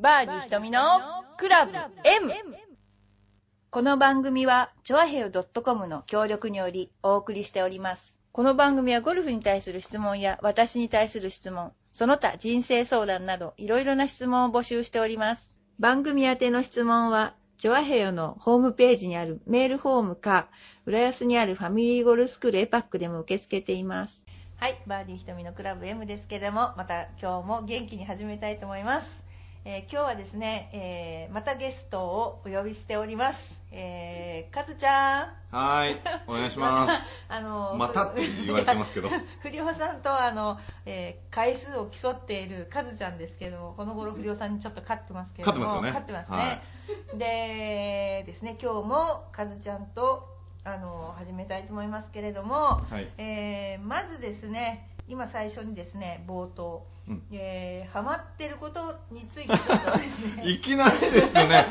バーディー瞳のクラブ M! この番組は、チョアヘル .com の協力によりお送りしております。この番組はゴルフに対する質問や私に対する質問、その他人生相談などいろいろな質問を募集しております。番組宛ての質問は、チョアヘヨのホームページにあるメールフォームか、浦安にあるファミリーゴルスクールエパックでも受け付けています。はい、バーディー瞳のクラブ M ですけども、また今日も元気に始めたいと思います。えー今日はですね、えーまたゲストをお呼びしております。えー、かずちゃん。はーい、お願いします。あのまたって言われてますけど。不良さんとあの、えー回数を競っているカズちゃんですけどもこの頃不良さんにちょっと勝ってますけれども勝ってますよね勝ってますね、はでですね今日もカズちゃんとあの始めたいと思いますけれども、はいえーまずですね今最初にですね冒頭、うん。えーハマってることについてちょっとですね。いきなりですよね。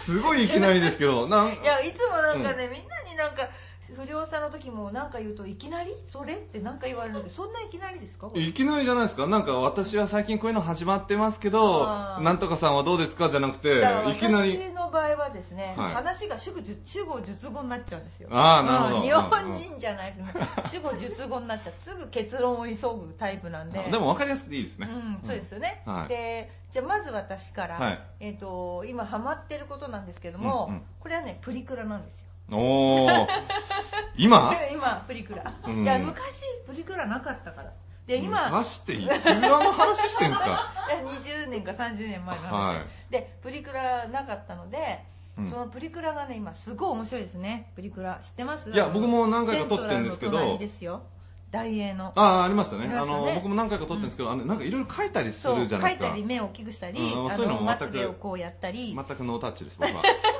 すごいいきなりですけど、なんいやいつもなんかね、みんなになんか不良さんの時もなんか言うといきなり？それってなんか言われるんだけどそんないきなりですか？いきなりじゃないですか。なんか私は最近こういうの始まってますけどあー、なんとかさんはどうですか？じゃなくていきなり。私の場合はですね、はい話が主語述語になっちゃうんですよ。あーなるほどうん日本人じゃないですね。主語述語になっちゃう。すぐ結論を急ぐタイプなんで。でも分かりやすくていいですね。うん、そうですよね。はいで、じゃあまず私から、はいえっ、と今ハマってることなんですけども、うんうんこれはねプリクラなんですよ。おー。今？今プリクラ。うんいや昔プリクラなかったから。で今。昔っていつ裏の話してんすか？いや20年か30年前の話、はでプリクラなかったので、うんそのプリクラがね今すごい面白いですねプリクラ知ってます？いや僕も何回か撮ってんですけどセントラルの隣ですよ大英のああ、ありますよね。あありますよねの、僕も何回か撮ってるんですけど、あのなんかいろいろ書いたりすそうるじゃないですか描いたり。目を大きくしたり、あうんそういうののまつも全くげをこうやったり、い全くノータッチです、僕は。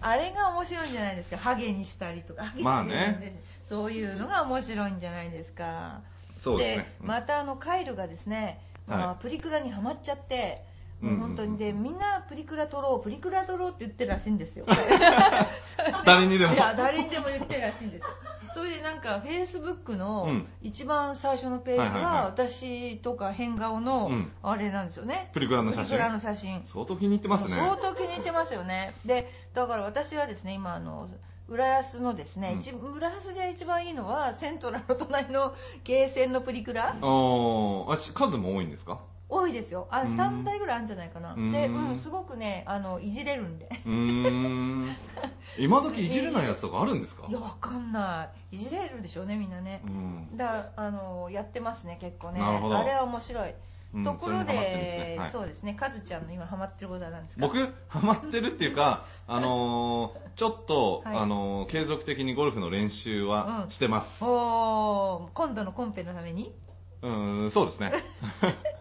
やあれが面白いんじゃないですか。ハゲにしたりとか。まあね。そういうのが面白いんじゃないですか。そうですね。うん。またあのカイルがですね、まあはいプリクラにはまっちゃって、もう本当にでみんなプリクラ撮ろうプリクラ撮ろうって言ってるらしいんですよ。誰にでも。いや誰にでも言ってるらしいんです。よそれでなんかフェイスブックうのん。一番最初のページが私とか変顔のうん。あれなんですよね、プリクラの写真。プリクラの写真。相当気に入ってますね。相当気に入ってますよね。でだから私はですね今あの浦安のですね、うん。一浦安で一番いいのはセントラルの隣のゲーセンのプリクラ。あし数も多いんですか？多いですよ。あれうん。3体ぐらいあるんじゃないかな。うん。で、うん、すごくねあのいじれるんで。うーん。今時いじれないやつとかあるんですか？いやわかんない。いじれるでしょうねみんなね。うん。だからあのやってますね結構ね。あれは面白い、うんところでそれにハマってるんですね。はい。そうですね。カズちゃんの今ハマってることは何ですか？僕、ハマってるっていうか、あのーちょっと、はい。あのー継続的にゴルフの練習はうん。してます。おー。今度のコンペのために？うーん、そうですね。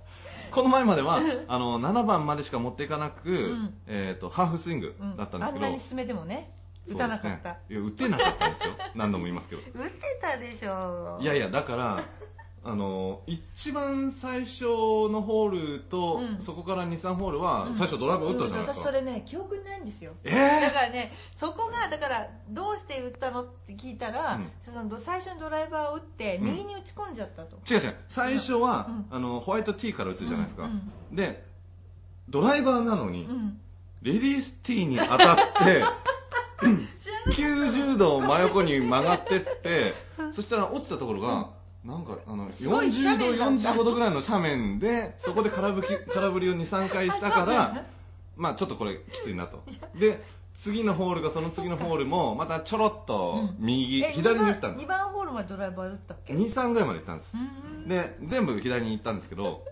この前までは、あの、7番までしか持っていかなく、ん。えっ、と、ハーフスイングうん。だったんですけど、あんなに進めてもね打たなかった、そうですねいや、打てなかったんですよ。何度も言いますけど。打ってたでしょいやいや、だから、あの、一番最初のホールと、うん。そこから2、3ホールは、うん。最初ドライブ打ったじゃないですか。私それね記憶にないんですよ。えー？だからねそこがだからどうして打ったのって聞いたら、うん。その最初にドライバーを打ってうん。右に打ち込んじゃったと、違う違う。最初は、うん。あの、ホワイトティーから打つじゃないですか。うん。で、ドライバーなのに、うん。レディースティーに当たって、知らない90度真横に曲がってって、そしたら落ちたところが、なんか、あの、すごい40度、斜面だ。った45度ぐらいの斜面で、そこで空振り、空振りを2、3回したから、まあちょっとこれきついなと。で、次のホールがその次のホールも、またちょろっと右、え左に打ったんで2す。番ホールまでドライバー打ったっけ？2、3ぐらいまで行ったんです。う。ん。で、全部左に行ったんですけど、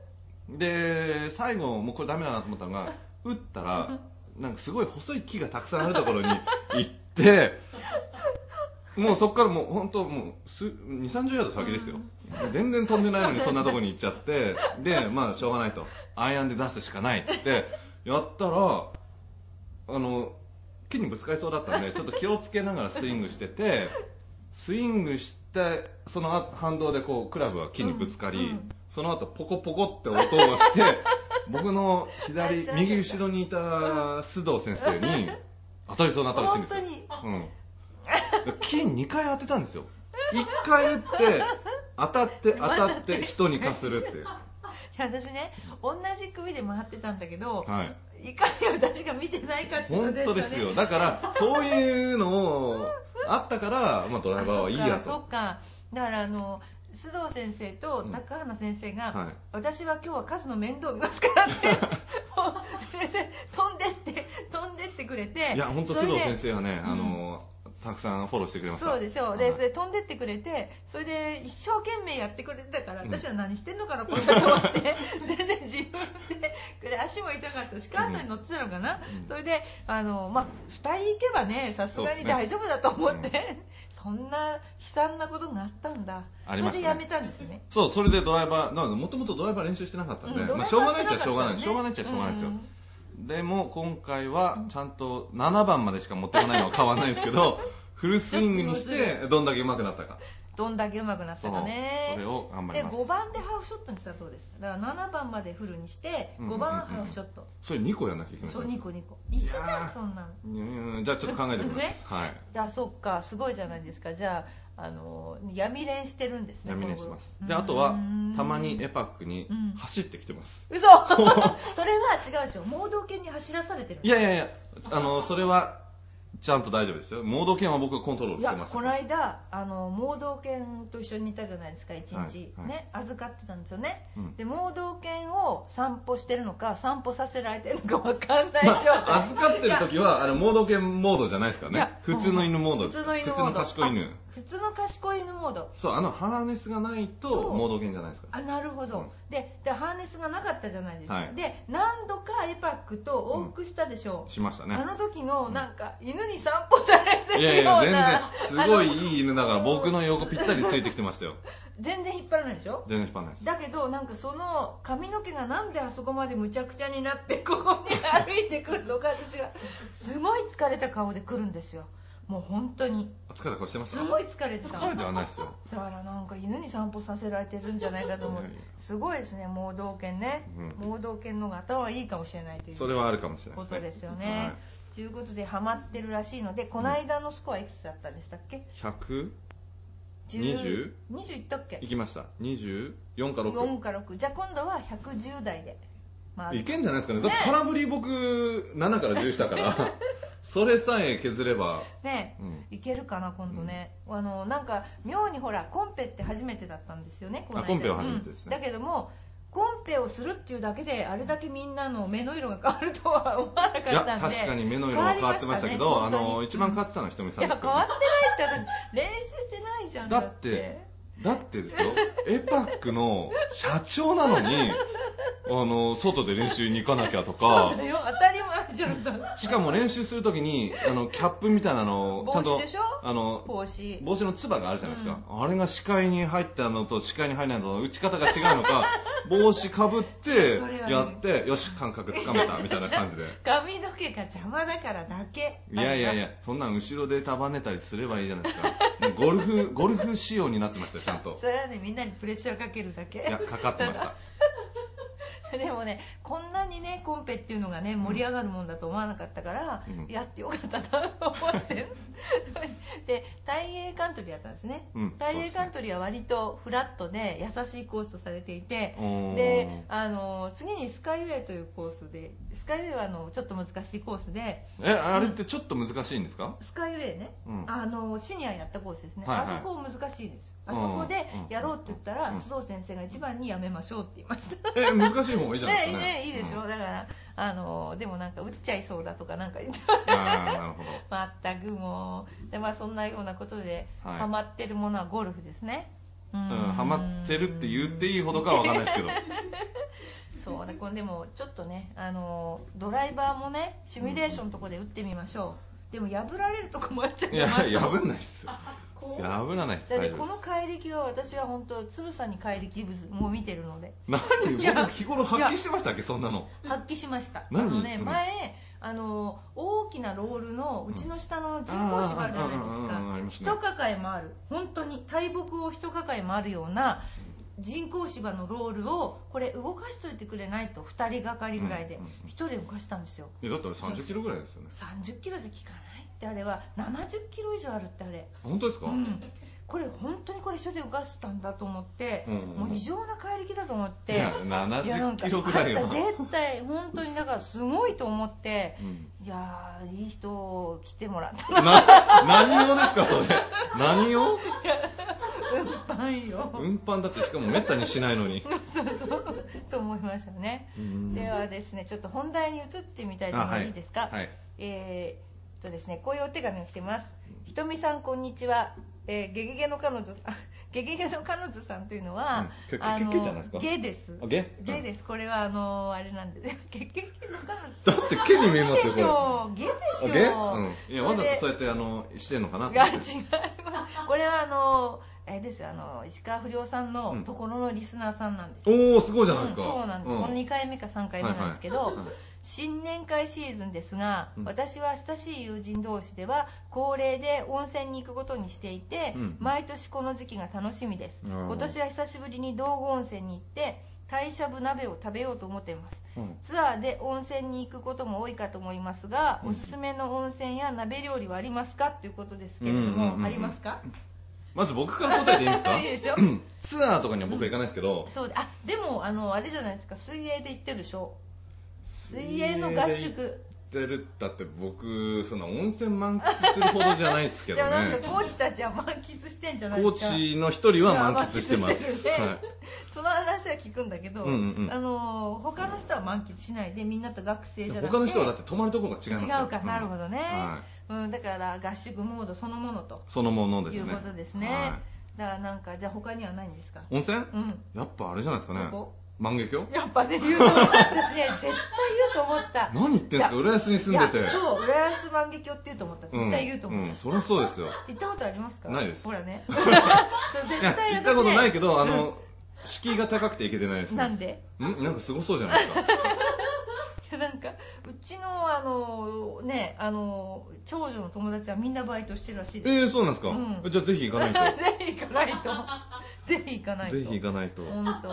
で、最後、もうこれダメだなと思ったのが、打ったら、なんかすごい細い木がたくさんあるところに行って、もうそこからもう本当もうす2、30ヤード先ですよ。全然飛んでないのに そんなとこに行っちゃって、で、まあしょうがないと。アイアンで出すしかないっつって、やったら、あの、木にぶつかりそうだったんで、ちょっと気をつけながらスイングしてて、スイングして、その後反動でこう、クラブは木にぶつかり、うんうんその後ポコポコって音をして、僕の左右後ろにいた須藤先生に当たりそうになったらしいんですよ。本当にうん。金2回当てたんですよ。1回打って、当たって当たって人にかするっていう。や私ね同じ組で回ってたんだけど、はい。いかに私が見てないかっていうこ本とですよね。当ですよ。だからそういうのをあったから、まあ、ドライバーはいいやと。そっかだからあの須藤先生と高花先生が、はい。私は今日は数の面倒を見ますからって 飛んでって飛んでってくれていや本当須藤先生はね、あのたくさんフォローしてくれました。そうでしょう、はい。でそれで飛んでってくれてそれで一生懸命やってくれてたから、私は何してんのかなこんなと思って 全然自分で足も痛かったしカートに乗ってたのかな、うん。それであの、まあ、2人行けばねさすがに大丈夫だと思ってそ,、んな悲惨なことがあったんだ、ね。それでやめたんですね。そうそれでドライバーもともとドライバー練習してなかったんで、うんまあ、しょうがないっちゃしょうがない、ドしょうがないっちゃしょうがないですよ、でも今回はちゃんと7番までしか持ってかないのは変わらないんですけど フルスイングにしてどんだけ上手くなったかどんだけ上手くなったかね。それを頑張りでます。5番でハーフショットにしたらどうですか？だから7番までフルにして5番ハーフショット、それ2個やんなきゃいけないそう2個2個。い一緒じゃんそんなの。うんじゃあちょっと考えてみます、ね？はい。あそっか。すごいじゃないですか。じゃああの闇練してるんですね闇練してます。であとはうん。たまにエパックにうん走ってきてます、嘘！それは違うでしょ。盲導犬に走らされてるいやいやいやあのそれはちゃんと大丈夫ですよ。モード剣は僕がコントロールしてましたこの間あの盲導犬と一緒にいたじゃないですか一日、はいはい。ね預かってたんですよね、うん。で盲導犬を散歩してるのか散歩させられてるのか分かんないま状態、あ、預かってる時はあのモード犬モードじゃないですからね。普通の犬モード普です通の犬モード。普通の賢い犬。あ普通の賢い犬モード。そうあのハーネスがないととモード犬じゃないですか。あなるほど、うん。ででハーネスがなかったじゃないですか、はい。で何度かエパックと往復したでしょう、しましたね。あの時のなんか犬に散歩されてるようなや全然すごいいい犬だから僕の横ぴったりついてきてましたよ。全然引っ張らないでしょ？全然引っ張らないです。だけどなんかその髪の毛がなんであそこまでむちゃくちゃになってここに歩いてくるのか私がすごい疲れた顔で来るんですよもう本当に疲れた顔してますすごい疲れてた。疲れてはないですよ。だからなんか犬に散歩させられてるんじゃないかと思うすごいですね盲導犬ね、うん。盲導犬の方が頭はいいかもしれないというそれはあるかもしれないことですよはい。ねということでハマってるらしいのでこの間のスコアいくつだったんでしたっけ？100? 10 20いったっけ？いきました。24か6 4か6じゃあ今度は110台で回る。いけんじゃないですかね。だってね空振り僕7から10したからそれさえ削ればね、うん。いけるかな今度ね、あのなんか妙にほらコンペって初めてだったんですよねこの間。あコンペは初めてですね。うん。だけどもコンペをするっていうだけであれだけみんなの目の色が変わるとは思わなかったんで。いや確かに目の色は変わってましたけどねの一番変わってたのはひとみさんいやですけどね変わってないって私練習してないじゃんだってだってですよエパックの社長なのにあの外で練習に行かなきゃとかそうだよ当たり前じゃん。だってしかも練習するときにあのキャップみたいなのをちゃんと帽子でしょ？あの帽子。帽子のつばがあるじゃないですか、あれが視界に入ったのと視界に入らないのと打ち方が違うのか 帽子かぶってそれはね。やってよし感覚つかめたみたいな感じで。髪の毛が邪魔だからだけ。いやいやいやそんなん後ろで束ねたりすればいいじゃないですか。も うゴルフゴルフ仕様になってましたよちゃんと。それはねみんなにプレッシャーかけるだけ。いやかかってました。でもねこんなにねコンペっていうのがね盛り上がるもんだと思わなかったから、うん。やってよかったなと思って。る で大英カントリーやったんですね、うん大英カントリーは割とフラットで優しいコースとされていてであの次にスカイウェイというコースでスカイウェイはあのちょっと難しいコースでえあれってちょっと難しいんですか？スカイウェイね、うん。あのシニアやったコースですね、はいはい。あそこ難しいですあそこでやろうって言ったら、うん。須藤先生が一番にやめましょうって言いました。え難しい方がいいじゃないですかね。ねいいでしょ、う。んだからあのでもなんか打っちゃいそうだとかなんか言って。あーなるほど。まったくもう。で、まあ、そんなようなことで、はい。ハマってるものはゴルフですね。ううんハマってるって言っていいほどかは分かんないですけど。そうねこれでもちょっとねあのドライバーもねシミュレーションのとこで打ってみましょう、でも破られるとこもあっちゃういや破んないっすよこう破らないっす。だってこの怪力は私は本当つぶさに怪力も見てるので。何？僕日頃発揮してましたっけ？そんなの。発揮しました。あ何のねうん。前あの大きなロールのうちの下の人工芝あるじゃないでますか一抱え回る。本当に大木を一抱え回るような人工芝のロールをこれ動かしといてくれないと2人がかりぐらいでうんうんうん。1人で動かしたんですよ。えだったら30キロぐらいですよね。30キロで効かないってあれは70キロ以上あるってあれ。本当ですか、うん。これ本当にこれ一緒で浮かしたんだと思って、うん。うんもう異常な怪力だと思っていやいやなん70かキロぐらいあは絶対本当にだからすごいと思ってうん。いやーいい人来てもらった。なな何用ですかそれ？何用？運搬よ、運搬だってしかもめったにしないのに。そうそうと思いましたね、うん。ではですねちょっと本題に移ってみたいのあはい。がいいですか、はい。えーっとですねこういうお手紙が来てます。ひとみさんこんにちは。えーゲゲゲの彼女あ ゲゲゲの彼女さんというのは、うんあのけじゃないですか？ゲです。あゲ？ゲです。これはあのあれなんですゲゲゲの彼女だって毛に見えますでしよょゲでしょう。ん。いやわざとそううやってあのしてんのかな？と思ってが違います。これはあのあれですよあの石川不良さんのところのリスナーさんなんです、おおすごいじゃないですか。うんそうなんです、うん。この2回目か3回目なんですけど、はいはいはい新年会シーズンですが、うん。私は親しい友人同士では恒例で温泉に行くことにしていて、うん。毎年この時期が楽しみです、うん。今年は久しぶりに道後温泉に行って鯛しゃぶ鍋を食べようと思っています。うん。ツアーで温泉に行くことも多いかと思いますが、うん。おすすめの温泉や鍋料理はありますか？ということですけれども、うんうんうん。うんありますか？まず僕から答えていいですか？いいですよツアーとかには僕は行かないですけど、そうであでもあのあれじゃないですか。水泳で行ってるでしょ？水泳の合宿。行ってるだって僕そんな温泉満喫するほどじゃないですけどでもなんかねコーチたちは満喫してんじゃないコですかーチの一人は満喫してます。はい。その話は聞くんだけど、うんうんうん。あの他の人は満喫しないでみんなと学生じゃなくて。他の人はだって泊まるところが違いますから。違うか、なるほどね、はい。うん、だから合宿モードそのものと。そのものですね。いうことですね。はだからなんかじゃあ他にはないんですか？い温泉？うん。やっぱあれじゃないですかね。どこ？万華鏡？やっぱね言うと思った。私ね絶対言うと思った。何言ってんすか？浦安に住んでて。そう浦安万華鏡って言うと思った。絶対言うと思った、んん。そりゃそうですよ。行ったことありますか？ないです。ほらね。そう絶対私ね。行ったことないけどあの敷居が高くて行けてないです。ねなんで？ん？なんかすごそうじゃないですか？いやなんかうちのあのねあの長女の友達はみんなバイトしてるらしいです。えー、そうなんですか、うん。じゃあぜひ行かないと。ぜひ行かないと。ぜひ行かないと。ぜひ行かないと。本当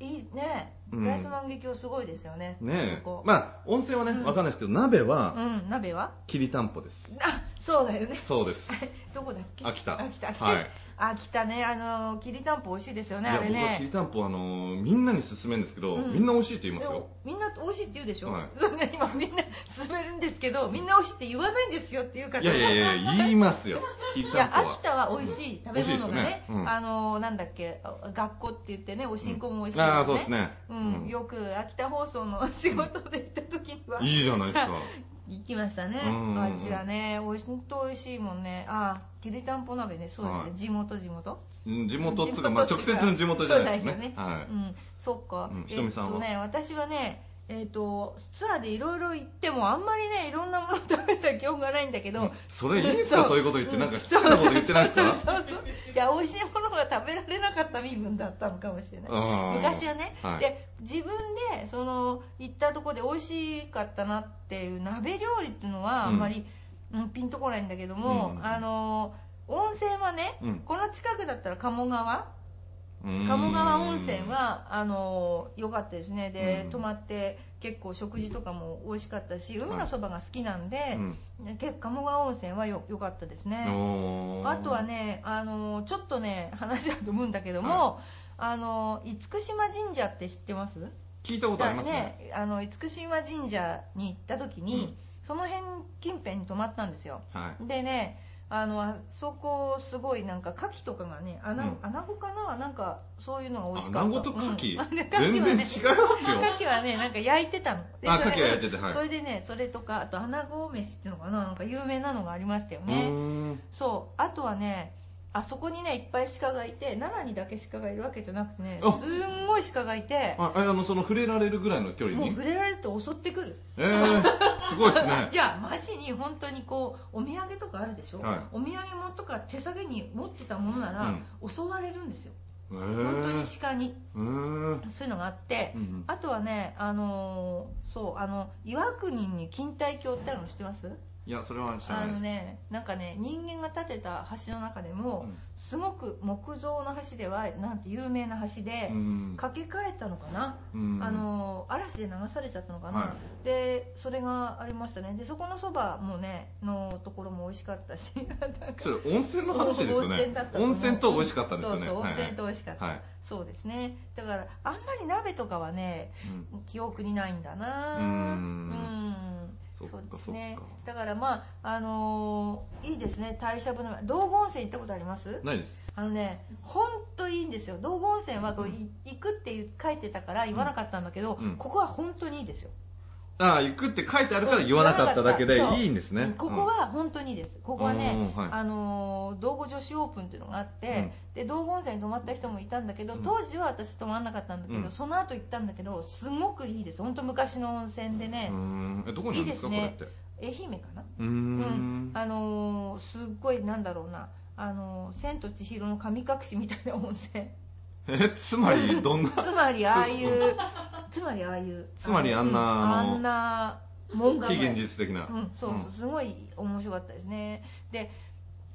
いいね。浦安万華鏡すごいですよね。ねえ。まあ温泉はね、うん。わかんないですけど鍋うはん。鍋は？きりたんぽです。あそうだよね。そうです。どこだっけ？秋田。秋田はい。秋田ね。あのきりたんぽ美味しいですよねいやあれね。僕はきりたんぽあのみんなに勧めるんですけど、うん。みんな美味しいって言いますでよもみんな美味しいって言うでしょ、はい。そうね今みんな勧めるんですけどみんな美味しいって言わないんですよっていう方いやいやいや言いますよ。きりいやたんぽは。秋田は美味しい食べ物が美味しいですねね。うん。あのなんだっけ学校って言ってねおしんこも美味しいあよあそうですね、うんうん。よく秋田放送の仕事で行った時には。いいじゃないですか。行きましたね。うん。あちらねおいし本当美味しいもんね。あきりたんぽ鍋ね。そうですね、はい。地元地元。うん地元っつうか、まあ、直接の地元じゃないですそうだよねね。はい、うん、そっか、うんひとみさんは？えっとね、私はね、えっとツアーでいろいろ行ってもあんまりねいろんなもの食べた記憶がないんだけど、それいいんすか？そう。いうこと言って。なんか失礼なこと言ってないですか？そうそうそう。いや美味しいものが食べられなかった身分だったのかもしれない。昔はね、はい。で自分でその行ったところで美味しかったなっていう鍋料理っていうのはあんまり、うんピンとこないんだけども、うん。あの温泉はね、うん。この近くだったら鴨川うん鴨川温泉はあの良かったですね。で、うん。泊まって結構食事とかも美味しかったし海のそばが好きなんで、うん。結構鴨川温泉はよ良かったですね。あとはねあのちょっとね話だと思うんだけども、あの厳島神社って知ってます？聞いたことありますね。ねあの厳島神社に行った時に、うん。その辺近辺に泊まったんですよ。はい。でねあのあそこすごいなんか牡蠣とかがねアナ,、うん。かななんかそういうのが美味しかった。穴子と牡蠣、うん。で全然違い牡ますよ。ね牡蠣はねなんか焼いてたの。であ牡蠣は焼いててはいそれでねそれとかあとアナゴ飯っていうのかななんか有名なのがありましたようねそう。あとはねあそこにねいっぱい鹿がいて奈良にだけ鹿がいるわけじゃなくてねあ。すんごい鹿がいてああのその触れられるぐらいの距離もうに触れられると襲ってくる。えー、すごいですね。いやマジに本当にこうお土産とかあるでしょ、はい。お土産物とか手提げに持ってたものなら、襲われるんですよ。え本当にー、鹿に。えー。そういうのがあって、うんうん。あとはねあのーそうあの岩国に錦帯橋ってあるの知ってます？いやそれは知らなあいです。のねなんかね人間が建てた橋の中でも、うん。すごく木造の橋ではなんて有名な橋で、うん。架け替えたのかな、うん。あの嵐で流されちゃったのかな、はでそれがありましたね。でそこのそばもねのところも美味しかったし なんか。それ温泉の話ですよね。温泉だったと思う。温泉と美味しかったんですよね。そうそう温泉と美味しかった、はい。そうですね。だからあんまり鍋とかはねうん。記憶にないんだなうーん。うん。そうですね。だからまああのーいいですね。大社部の道後温泉行ったことあります？ないです。あのね本当いいんですよ。道後温泉はこうい行くって書いてたから言わなかったんだけど、うん。ここは本当にいいですよああ行くって書いてあるから言わなかっただけでいいんですね。うんここは本当にです。ここはね、うんはい。あのー道後女子オープンっていうのがあって、で道後温泉に泊まった人もいたんだけど、うん。当時は私泊まんなかったんだけど、うん。その後行ったんだけどすごくいいです。本当昔の温泉でね。う、ん。えどこにあるんですかいいですね。これって？愛媛かな？うーうんん、あのーすっごいなんだろうな。あのー千と千尋の神隠しみたいな温泉えつまりどんな？つまりああいうつまりああいう。つまりあんなうんあんな門が非現実的な。うん、そうそう、すごい面白かったですね。で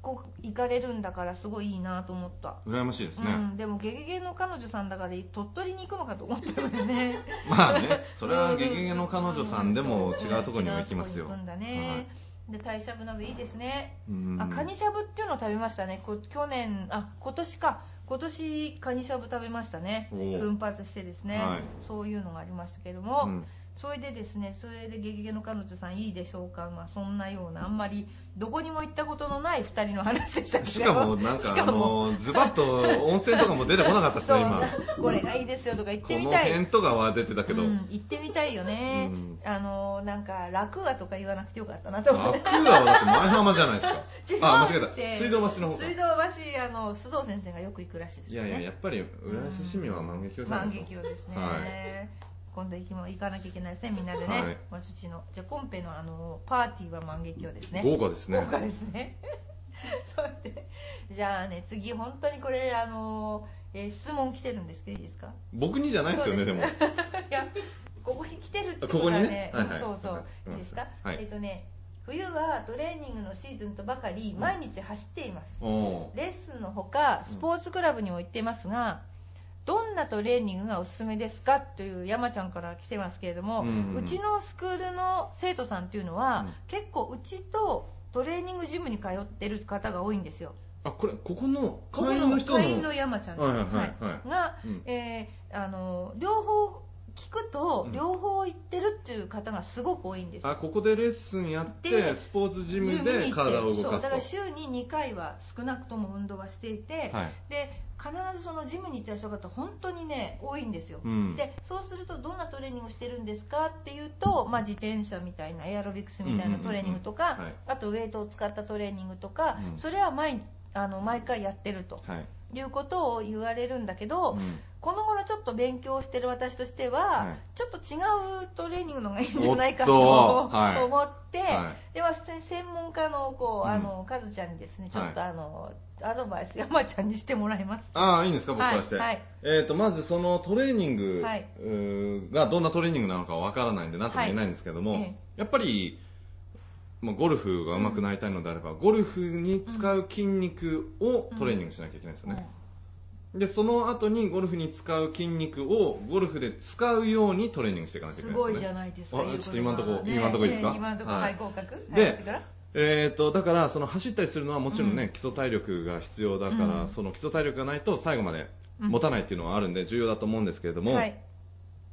こう行かれるんだからすごいいいなと思った。うん羨ましいですね、うん、でもゲゲゲの彼女さんだから鳥取に行くのかと思ったのでね。まあね それはゲゲゲの彼女さんでも違うところにも行きますよ。違う行くんだね、で鯛しゃぶ鍋いいですね。うん。あカニしゃぶっていうのを食べましたね。こ去年あ今年か今年カニしゃぶ食べましたね。おー。奮発してですね、はい。そういうのがありましたけども、うんそれでですねそれでゲゲゲの彼女さんいいでしょうか、まあ、そんなようなあんまりどこにも行ったことのない2人の話でしたけど。しかもなんしかあのズバッと温泉とかも出てこなかったですね 今。これがいいですよとか言っこてみたい。の辺とかは出てたけど、うん、行ってみたいよね、うん。あのなんか楽屋とか言わなくてよかったなと。思って楽屋はだって前浜じゃないですか。あ間違えた。水道橋の方か。水道橋あの須藤先生がよく行くらしいですよね。いやいややっぱり浦安市民は万華鏡じゃない万と華鏡ですね、はい今度行きも行かなきゃいけないですねみんなでね、はい。まあうちのじゃあコンペのあのパーティーは万華鏡ですね。豪華ですね。豪華ですね。そうでじゃあね次本当にこれあの、えー質問来てるんですけどいいですか？僕にじゃないですよねでも。いやここに来てるってことはここにね？ねはいはい。そうそう、いいですか、はい。えっ、とね冬はトレーニングのシーズンとばかり毎日走っています、レッスンのほかスポーツクラブにも行っていますが、どんなトレーニングがおすすめですか？という山ちゃんから来てますけれども、ううんちのスクールの生徒さんっていうのは、うん。結構うちとトレーニングジムに通ってる方が多いんですよ。あこれここの会員の人の？会員の山ちゃんです、はいはいはい。はい。が、うん。えーあの両方聞くとうん。両方行ってるっていう方がすごく多いんですよ。あここでレッスンやってでスポーツジムで体を動そうだからかす週に2回は少なくとも運動はしていて、はい。で必ずそのジムに行ってらっしゃる方本当にね多いんですよ、うん。でそうするとどんなトレーニングをしてるんですかっていうと、まあ、自転車みたいなエアロビクスみたいなトレーニングとか、あとウェイトを使ったトレーニングとか、うん。それは毎あの毎回やってると。はいいうことを言われるんだけど、うん。この頃ちょっと勉強してる私としては、はい。ちょっと違うトレーニングの方がいいんじゃないかと思って、はではせ専門家のこう、うん。あのカズちゃんにですねちょっとはいあの、アドバイス山ちゃんにしてもらいます。ああいいんですか僕からして、はいはい。えー、とまずそのトレーニング、がどんなトレーニングなのかわからないんで何とも言えないんですけども、やっぱり、まあ、ゴルフが上手くなりたいのであれば、ゴルフに使う筋肉をトレーニングしなきゃいけないですよね、でその後にゴルフに使う筋肉をゴルフで使うようにトレーニングしていかなきゃいすけないですよねごいじゃないですか。あちょっと今のとこはね。今のとこいいですか？ね今のとこはい。はい合格？はいでえー、とだからその走ったりするのはもちろんね、うん。基礎体力が必要だから、うん。その基礎体力がないと最後までうん持たないっていうのはあるんで重要だと思うんですけれども、はい。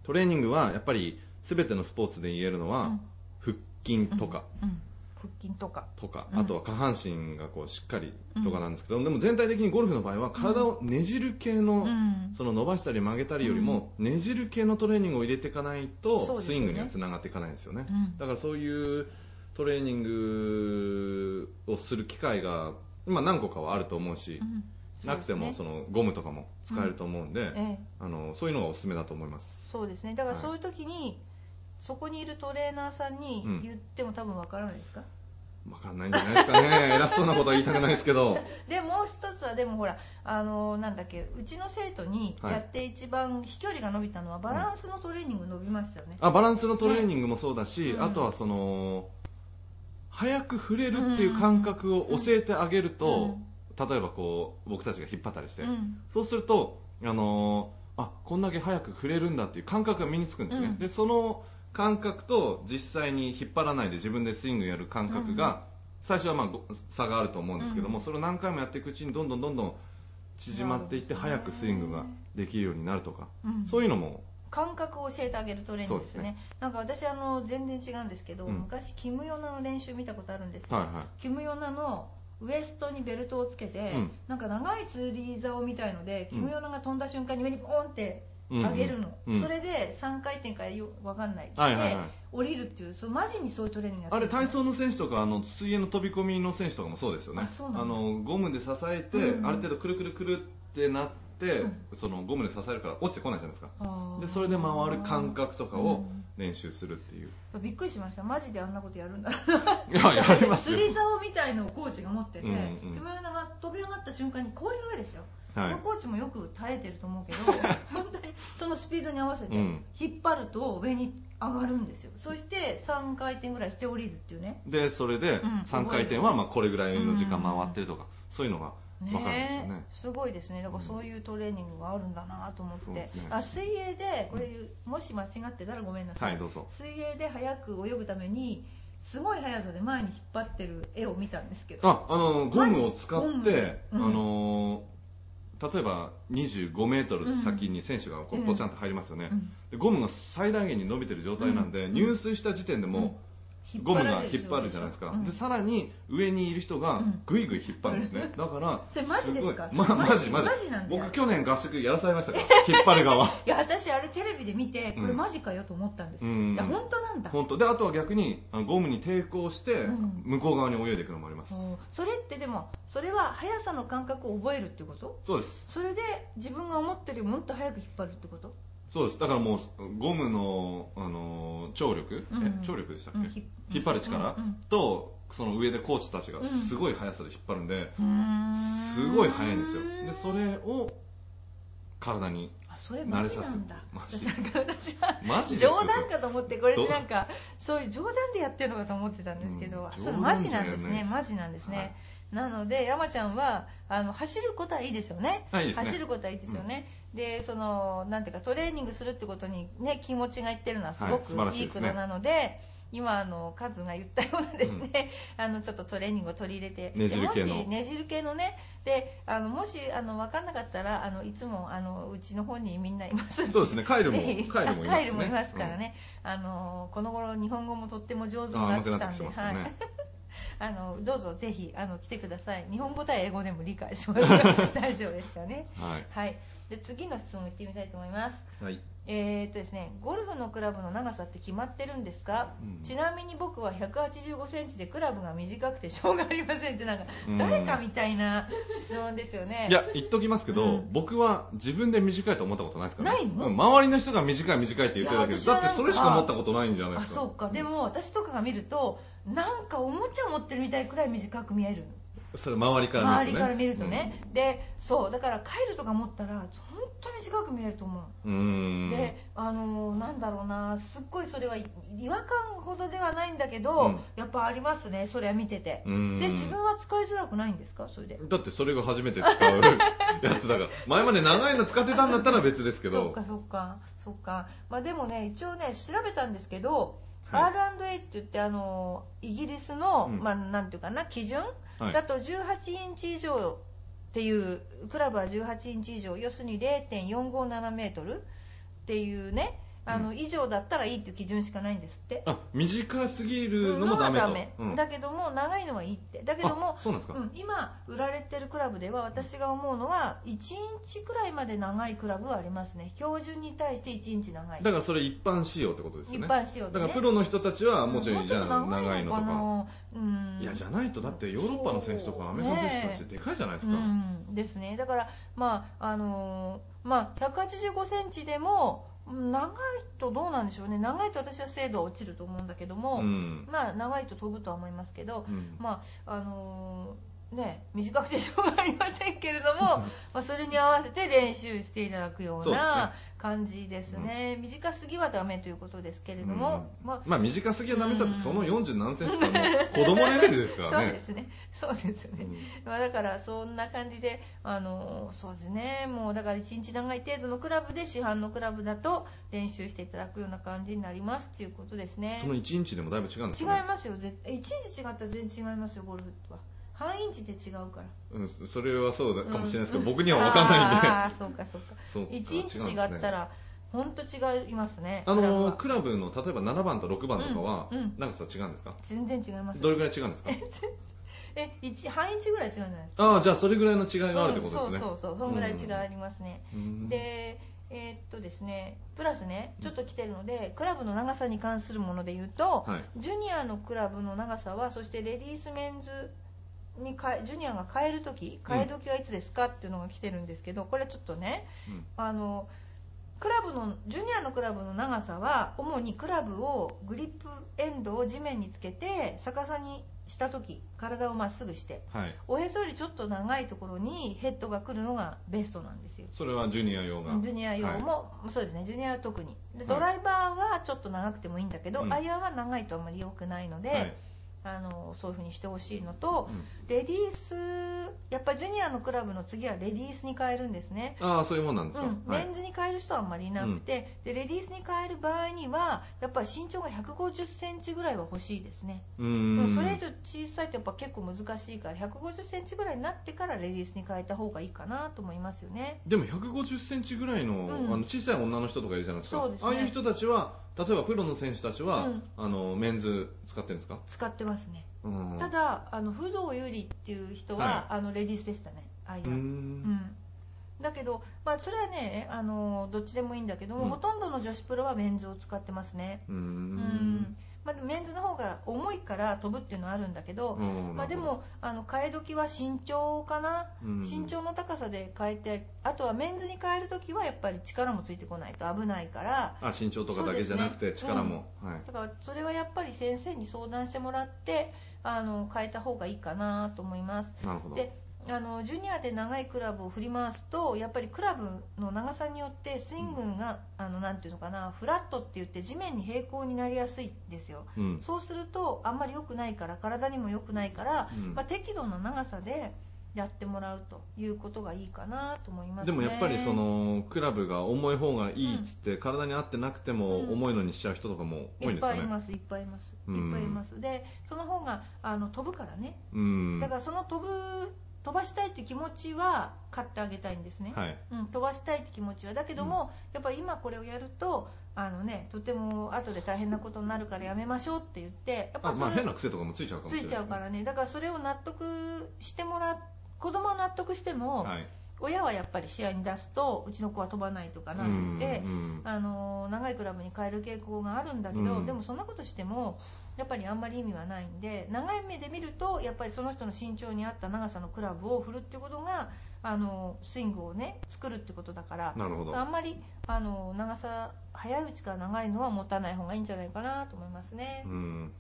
トレーニングはやっぱり全てのスポーツで言えるのは、うん。腹筋とか、うん。うん腹筋とか。とか、うん。あとは下半身がこうしっかりとかなんですけど、でも全体的にゴルフの場合は体をねじる系の、うん。その伸ばしたり曲げたりよりも、ねじる系のトレーニングを入れていかないと、スイングにはつながっていかないんですよね、うん。だからそういうトレーニングをする機会が今何個かはあると思うし、うん。なくてもそのゴムとかも使えると思うんで、ええ。あのそういうのがおすすめだと思います。そうですね。だからはい。そういう時に、そこにいるトレーナーさんに言っても多分わからないですか、わかんないんじゃないですかね。偉そうなことは言いたくないですけど。でもう一つはでもほらあのなんだっけうちの生徒にはい。やって一番飛距離が伸びたのはバランスのトレーニング伸びましたよね、あバランスのトレーニングもそうだし、うん。あとはその早く触れるっていう感覚を教えてあげると、例えばこう僕たちが引っ張ったりして、うん。そうすると、あのーあこんだけ早く触れるんだっていう感覚が身につくんですね、うん。でその感覚と実際に引っ張らないで自分でスイングやる感覚が、最初はまあご差があると思うんですけども、うんそれを何回もやっていくうちにどんどんどんどん縮まっていって早くスイングができるようになるとか、うん。そういうのも感覚を教えてあげるトレーニングですよね。そうなんか私あの全然違うんですけど、うん。昔キム・ヨナの練習見たことあるんですよ、はいはい。キム・ヨナのウエストにベルトをつけて、うん。なんか長いツーリー竿みたいので、キム・ヨナが飛んだ瞬間に上にポンってうん上げるの、うん。それで3回転かよわかんない。して、はいはい。はい降りるっていうそうマジにそういうトレーニングあれ体操の選手とかあの水泳の飛び込みの選手とかもそうですよね。あそうなんだ。のゴムで支えて、うんある程度くるくるくるってなって、うん。そのゴムで支えるから落ちてこないじゃないですか。でそれで回る感覚とかをうん練習するっていう、びっくりしました。マジであんなことやるんだ。いややりますよ。釣り竿みたいのをコーチが持ってて、うんうん。飛び上がった瞬間に氷の上ですよはい。このコーチもよく耐えてると思うけど 本当にそのスピードに合わせてうん。引っ張ると上に上がるんですよ。そして3回転ぐらいして降りるっていうね。でそれでうん3回転はまあこれぐらいの時間回ってるとか、そういうのが分かるんですよね。ねすごいですね。だからそういうトレーニングがあるんだなと思って、そうですね。あ水泳でこれもし間違ってたらごめんなさい、はい水泳で速く泳ぐためにすごい速さで前に引っ張ってる絵を見たんですけど。ああのゴムを使って、あの例えば25メートル先に選手がこうポチャンと入りますよね、うん。でゴムが最大限に伸びてる状態なんで、うん。入水した時点でもうゴムが引っ張るじゃないですか、うん。でさらに上にいる人がうん。ぐいぐい引っ張るんですね、だから それマジですか？まマジマジ。僕去年合宿やらされましたから 引っ張る側。いや私あれテレビで見てこれうんマジかよと思ったんですよ、うん。いや本当なんだ。本当。であとは逆にゴムに抵抗してうん。向こう側に泳いでいくのもあります、おそれってでもそれは速さの感覚を覚えるってこと？そうです。それで自分が思ってるよりもっと速く引っ張るってこと？そうです。だからもうゴムの、あの張力、うん。え張力でしたっけ、うん。ひ引っ張る力、うん。うん。とその上でコーチたちがうん。すごい速さで引っ張るんで、すごい速いんですよ。でそれを体にあそれマジなんだ。慣れさせ私なんか私はマジ？ですよ。冗談かと思ってこれってなんかそういう冗談でやってるのかと思ってたんですけど、うん。あそれマジなんです冗談じゃないね。マジなんですね、はい。なので山ちゃんはあの走ることはいいですよね,、はいいいですね。走ることはいいですよね、でそのなんていうかトレーニングするってことにね気持ちがいってるのはすごくはいいいことなので、今あのカズが言ったようなですね、あのちょっとトレーニングを取り入れてねじる系の。でもしねじる系のねであのもしあの分かんなかったらあのいつもあのうちの方にみんないます。そうですねカイルもカイルもいますね。もいますからね、あのこの頃日本語もとっても上手になってきたんで、ね。はい。あのどうぞぜひあの来てください。日本語対英語でも理解します。大丈夫ですからね。はい。はいで次の質問いってみたいと思います。はい。えーっとですね、ゴルフのクラブの長さって決まってるんですか、うん。ちなみに僕は185センチでクラブが短くてしょうがありませんってなんかうん。誰かみたいな 質問ですよね。いや言っときますけど、うん。僕は自分で短いと思ったことないですから、ないの？うん周りの人が短い短いって言ってるだけでだってそれしか思ったことないんじゃないですか。あそうか。でも私とかが見るとなんかおもちゃ持ってるみたいくらい短く見えるそれ周りから周見るとね。りから見るとね、でそうだからカイルとか持ったら本当に短く見えると思う。であのーなんだろうなすっごいそれは違和感ほどではないんだけど、うん。やっぱありますねそれは見てて。うん。で自分は使いづらくないんですか？それで。だってそれが初めて使う やつだから。前まで長いの使ってたんだったら別ですけど。そうかそうかそうか。まあでもね一応ね調べたんですけど、はい。R&A って言ってあのイギリスの、うん。まあなんていうかな基準、だと18インチ以上っていうクラブは18インチ以上。要するに0.457メートルっていうねあの、う以上だったらいいっていう基準しかないんですって。あ短すぎるのもダメと、うん。だけども長いのはいいって。だけどもあそうなんですか。ん今売られてるクラブでは私が思うのは1インチくらいまで長いクラブはありますね。標準に対して1インチ長い。だからそれ一般仕様ってことですよ一ね般仕様で、ね、だからプロの人たちはもうちょもいじゃあ長いのとか。なうん。いやじゃないとだってヨーロッパの選手とかアメリカの選手たちってでかいじゃないですか、うん。ですね。だからまああのーまあ185センチでも長いとどうなんでしょうね。長いと私は精度は落ちると思うんだけども、うん。まあ長いと飛ぶとは思いますけど、うん。まああのーね短くてしょうがありませんけれどもまあそれに合わせて練習していただくような感じですね。短すぎはダメということですけれども、うん。まあまあ短すぎはダメだって、うん。その40何センチってもう子供レベルですからね。そうで。すね。そうですよね、うん。まあ、だからそんな感じであのそうですね。もうだから1日長い程度のクラブで市販のクラブだと練習していただくような感じになりますということですね。その1インチでもだいぶ違うんです違いかね。ますよ。絶1インチ違ったら全然違いますよゴルフは半インチで違うから。うん、それはそうだかもしれないですけど、うん。僕には分かんないんで。ああそうかそうか。そうか1インチ違ったら本当違いますねあのクラブの例えば7番と6番とかは、長さ違うんですか？全然違いますどれぐらい違うんですか？え一半インチぐらい違うんじゃないですか？ああじゃあそれぐらいの違いがあるってことですね、うんそうそうそう。そんぐらい違いありますね、うん。でえーっとですねプラスねちょっと来てるのでクラブの長さに関するもので言うと、はい。ジュニアのクラブの長さはそしてレディースメンズにかえジュニアが変える時変え時はいつですかっていうのが来てるんですけどこれちょっとねうん。あのクラブのジュニアのクラブの長さは主にクラブをグリップエンドを地面につけて逆さにした時体をまっすぐしてはい。おへそよりちょっと長いところにヘッドが来るのがベストなんですよ。それはジュニア用が。ジュニア用はい。も、そうですねジュニアは特に。ではい。ドライバーはちょっと長くてもいいんだけど、うん。アイアンは長いとあんまり良くないので、はいあのそういう風にしてほしいのと、うん。レディースやっぱりジュニアのクラブの次はレディースに変えるんですね。ああそういうもんなんですか、うん、はい。メンズに変える人はあんまりいなくて、でレディースに変える場合にはやっぱり身長が1 5 0センチぐらいは欲しいですね、うーん。それ以上小さいとやっぱ結構難しいから1 5 0センチぐらいになってからレディースに変えた方がいいかなと思いますよね。でも150センチぐらいの,、うん。あの小さい女の人とかいるじゃないですか。そうですね。ああいう人たちは例えばプロの選手たちは、うん。あのメンズ使ってるんですか、使ってますね。うん、ただあの不動有利っていう人は、はあのレディースでしたね。アイアンうーん。うん。だけど、まあ、それはねあのどっちでもいいんだけども、うん。ほとんどの女子プロはメンズを使ってますね。うんまあ、メンズの方が重いから飛ぶっていうのはあるんだけど、うんまあ、でもあの替え時は身長かな、うん。身長の高さで変えてあとはメンズに変える時はやっぱり力もついてこないと危ないから。あ身長とかだけじゃなくて力も、はい。だからそれはやっぱり先生に相談してもらってあの変えた方がいいかなと思います。なるほど。であのジュニアで長いクラブを振り回すとやっぱりクラブの長さによってスイングが、あのなんていうのかなフラットって言って地面に平行になりやすいんですよ。うん。そうするとあんまり良くないから体にも良くないから、うん。まあ、適度な長さでやってもらうということがいいかなと思いますね。でもやっぱりそのクラブが重い方がいいっつって、体に合ってなくてもうん。重いのにしちゃう人とかも多いんいっですかね。ぱいいますいっぱいいますいうんっぱいいます。でその方があの飛ぶからね。うん。だからその飛ぶ飛ばしたいっていう気持ちは買ってあげたいんですね、はい。うん、飛ばしたいって気持ちは。だけども、やっぱり今これをやるとあのねとても後で大変なことになるからやめましょうって言ってやっぱあまあ変な癖とかもついちゃうかもしついれない。ちゃうからね。だからそれを納得してもら子供は納得しても、はい。親はやっぱり試合に出すとうちの子は飛ばないとかなので、うんうんあの長いクラブに変える傾向があるんだけど、うん。でもそんなことしてもやっぱりあんまり意味はないんで長い目で見るとやっぱりその人の身長に合った長さのクラブを振るっていうことがあのスイングをね作るってことだからなるほど。あんまりあの長さ早いうちから長いのは持たない方がいいんじゃないかなと思いますね。うん。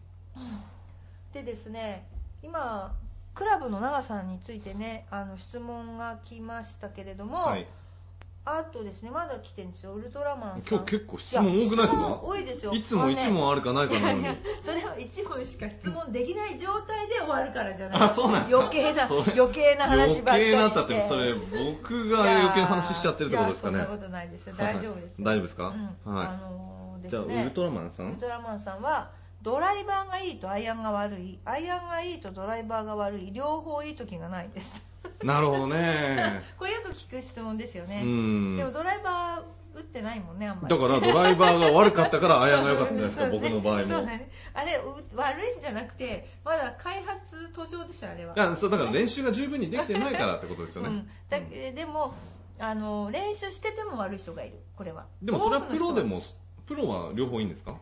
でですね今クラブの長さについてねあの質問が来ましたけれども、はいあとですねまだ来てるんですよ。ウルトラマンさん。今日結構質問多くないですか？多いですよ。いつも1問あるかないかなのに。いやいやそれは1問しか質問できない状態で終わるからじゃないあそうなんですか？余計な余計な話ばっかりして。余計なったってそれ僕が余計な話しちゃってるってことですかね。そんなことないですよ。大丈夫です大丈夫ですか？うん。はい。あのーですじゃあねウルトラマンさん？ウルトラマンさんはドライバーがいいとアイアンが悪い。アイアンがいいとドライバーが悪い。両方いい時がないです なるほどね。これよく聞く質問ですようねん。でもドライバー打ってないもんねあんまり。だからドライバーが悪かったからアイアンが良かったんじゃないですかね。僕の場合も。そうね。あれう悪いんじゃなくてまだ開発途上でしょあれは。あそうだから練習が十分にできてないからってことですよね、うん、だでもあの練習してても悪い人がいるこれは。でもそれはプロでもプロは両方いいんですか？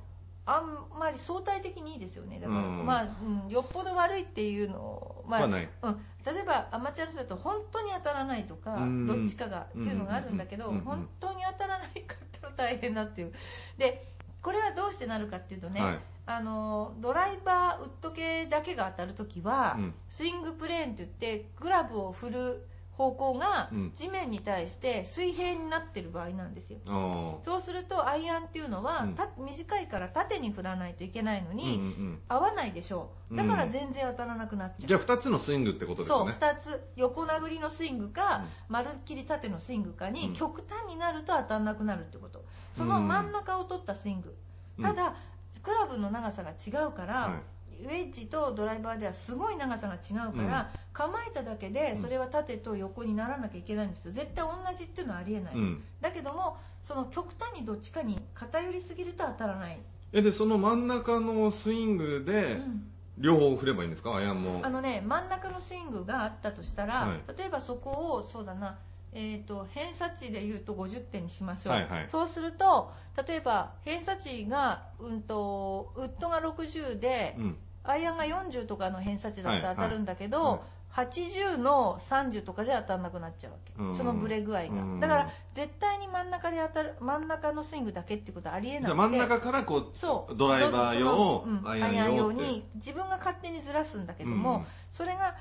あんまり相対的にいいですよねだから、うん。まあ、うん、よっぽど悪いっていうのを、まあはない。うん、例えばアマチュアの人だと本当に当たらないとかうん。どっちかがっていうのがあるんだけど本当に当たらないかったら大変だっていう。でこれはどうしてなるかっていうとね、はい。あのドライバーウッド系だけが当たるときは、うん。スイングプレーンって言ってグラブを振る方向がうん。地面に対して水平になってる場合なんですよ。あそうするとアイアンっていうのは、うん。た短いから縦に振らないといけないのに、うんうん合わないでしょう。だから全然当たらなくなっちゃう、じゃあ2つのスイングってことですそうよね2つ。横殴りのスイングか、うん。まるっきり縦のスイングかに、うん。極端になると当たらなくなるってこと。その真ん中を取ったスイング、うん。ただクラブの長さが違うから、はウェッジとドライバーではすごい長さが違うから、構えただけでそれは縦と横にならなきゃいけないんですよ。絶対同じっていうのはありえない、うん。だけどもその極端にどっちかに偏りすぎると当たらない、えでその真ん中のスイングでうん。両方振ればいいんですか？アイアンも。あのね真ん中のスイングがあったとしたら、はい。例えばそこをそうだなえー、と偏差値でいうと50点にしましょう、はいはい。そうすると例えば偏差値が、うん、とウッドが60で、うん。アイアンが40とかの偏差値だとはい当たるんだけど、はい80の30とかじゃ当たらなくなっちゃうわけ、うん。そのブレ具合が、うん。だから絶対に真ん中で当たる真ん中のスイングだけっていうことはありえなくて。じゃあ真ん中からこうそう。ドライバー用、うんアイアン用に自分が勝手にずらすんだけども、うん。それが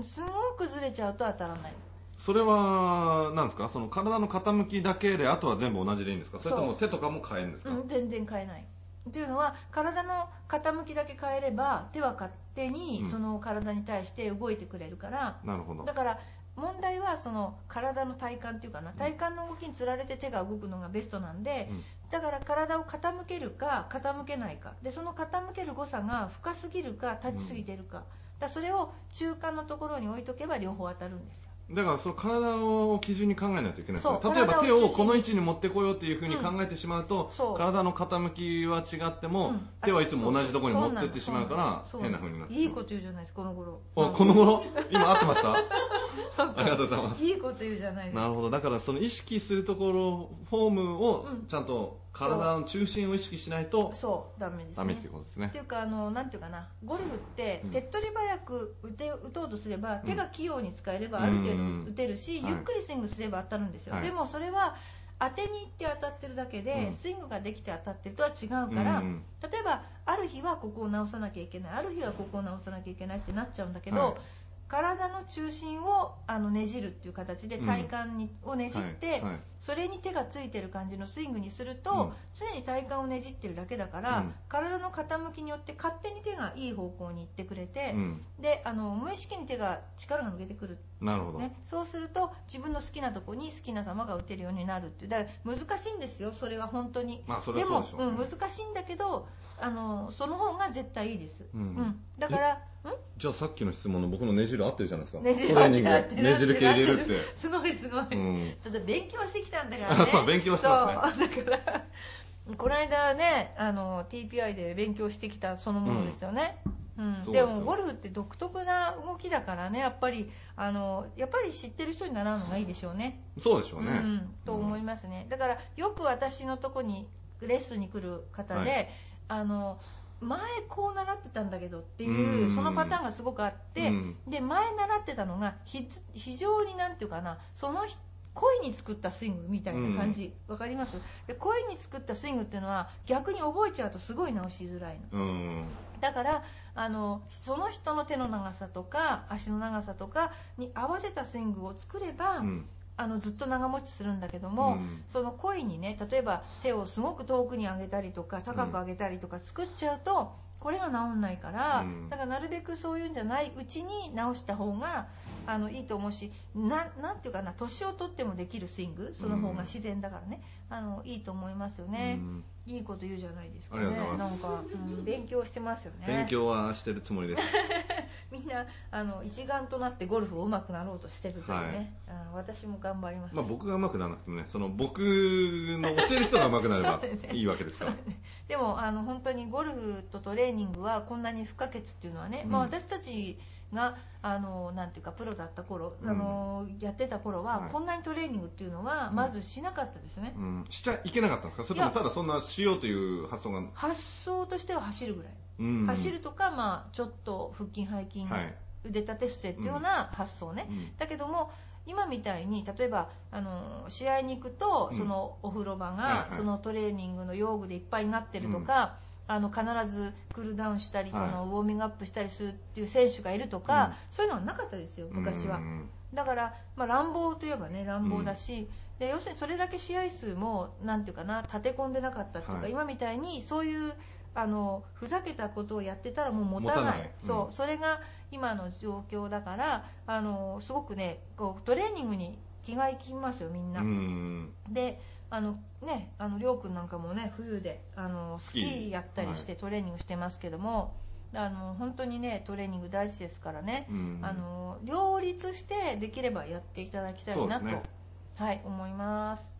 すごくずれちゃうと当たらないそれは何ですか？その体の傾きだけであとは全部同じでいいんですか？それとも手とかも変えるんですか、うん、全然変えない。というのは体の傾きだけ変えれば手は勝手にうん。その体に対して動いてくれるから、なるほど。だから問題はその体の体幹っていうかな。体幹の動きにつられて手が動くのがベストなんで、うん。だから体を傾けるか傾けないか。でその傾ける誤差が深すぎるか立ちすぎてるか,、だそれを中間のところに置いとけば両方当たるんですよだからその体を基準に考えないといけないですね。例えば手体をこの位置に持ってこようっていうふうに考えてしまうと、う。体の傾きは違っても、うん。手はいつも同じところに持ってってしまうから変な風になって。いいこと言うじゃないですかこの頃。あこの頃？今合ってました？ありがとうございます。いいこと言うじゃないですか。なるほど。だからその意識するところフォームをうん。ちゃんと体の中心を意識しないとそうダメですね。ダメっていうことですね。っていうかあのなんていうかな。ゴルフってうん。手っ取り早く打て打とうとすれば手が器用に使えればある程うん。度打てるし、はい。ゆっくりスイングすれば当たるんですよ、はい。でもそれは当てに行って当たってるだけで、うん。スイングができて当たってるとは違うから、うん。例えばある日はここを直さなきゃいけないある日はここを直さなきゃいけないってなっちゃうんだけど、はい体の中心をあのねじるっていう形で体幹に、をねじって、はいはい。それに手がついてる感じのスイングにすると、うん。常に体幹をねじってるだけだから、うん。体の傾きによって勝手に手がいい方向に行ってくれて、うん。であの無意識に手が力が抜けてくる、なるほど、ね、そうすると自分の好きなとこに好きな球が打てるようになるっていう。だから難しいんですよそれは本当に、まあでしょうね。も、うん、難しいんだけどあのその方が絶対いいです、うん。だからん？じゃあさっきの質問の僕のねじる合ってるじゃないですかねじるトレーニング合ってるねじる系入れるって。すごいすごい、うん。ちょっと勉強してきたんだからね。あそう勉強してますね。そうだからこの間ねあの TPI で勉強してきたそのものですよね、うん。でもゴルフって独特な動きだからねやっぱりあのやっぱり知ってる人に習うのがいいでしょうね。そうでしょうね、うん、と思いますね。だからよく私のとこにレッスンに来る方で、はい。あの前こう習ってたんだけどってういうん。そのパターンがすごくあって、うん。で前習ってたのがひ非常になんていうかなその人恋に作ったスイングみたいな感じ、わかります？で恋に作ったスイングっていうのは逆に覚えちゃうとすごい直しづらいの。うん。だからあのその人の手の長さとか足の長さとかに合わせたスイングを作れば、うんあのずっと長持ちするんだけども、うん。その恋にね例えば手をすごく遠くに上げたりとか高く上げたりとか作っちゃうと、これが治んないから、うん。だからなるべくそういうんじゃないうちに直した方があのいいと思うしななんていうかな年を取ってもできるスイングその方が自然だからね、あのいいと思いますよね、うん。いいこと言うじゃないですかあねなんか、うん勉強してますよね。勉強はしてるつもりです。みんなあの一丸となってゴルフを上手くなろうとしてるというね、あ私も頑張ります、まあ僕が上手くならなくてもねその僕の教える人が上手くなれば いいわけですから。でもあの本当にゴルフとトレーニングはこんなに不可欠っていうのはね、うん。まあ、私たちがあのなんていうかプロだった頃、うん。あのやってた頃は、はいこんなにトレーニングっていうのはまずしなかったですね、うん、しちゃいけなかったんですか？それともただそんなしようという発想が、発想としては走るぐらい、うん、走るとか、まあ、ちょっと腹筋背筋、はい。腕立て伏せっていうような発想ね、うん。だけども今みたいに例えばあの試合に行くとうん。そのお風呂場はいがはい。そのトレーニングの用具でいっぱいになってるとか、あの必ずクールダウンしたりそはい。のウォーミングアップしたりするっていう選手がいるとか、そういうのはなかったですよ昔は。う。ん。だから、まあ、乱暴といえばね乱暴だし、で要するにそれだけ試合数もなんていうかな立て込んでなかったっていうか、はい。今みたいにそういうあのふざけたことをやってたらもう持たない。持たない。うん。そう。それが今の状況だからあのすごくねこうトレーニングに気がいきますよみんな。うん。であのねあのりょうくんなんかもね冬であのスキーやったりしてトレーニングしてますけども、あの本当にねトレーニング大事ですからね、うん。あの両立してできればやっていただきたいなと、ね。はい思います。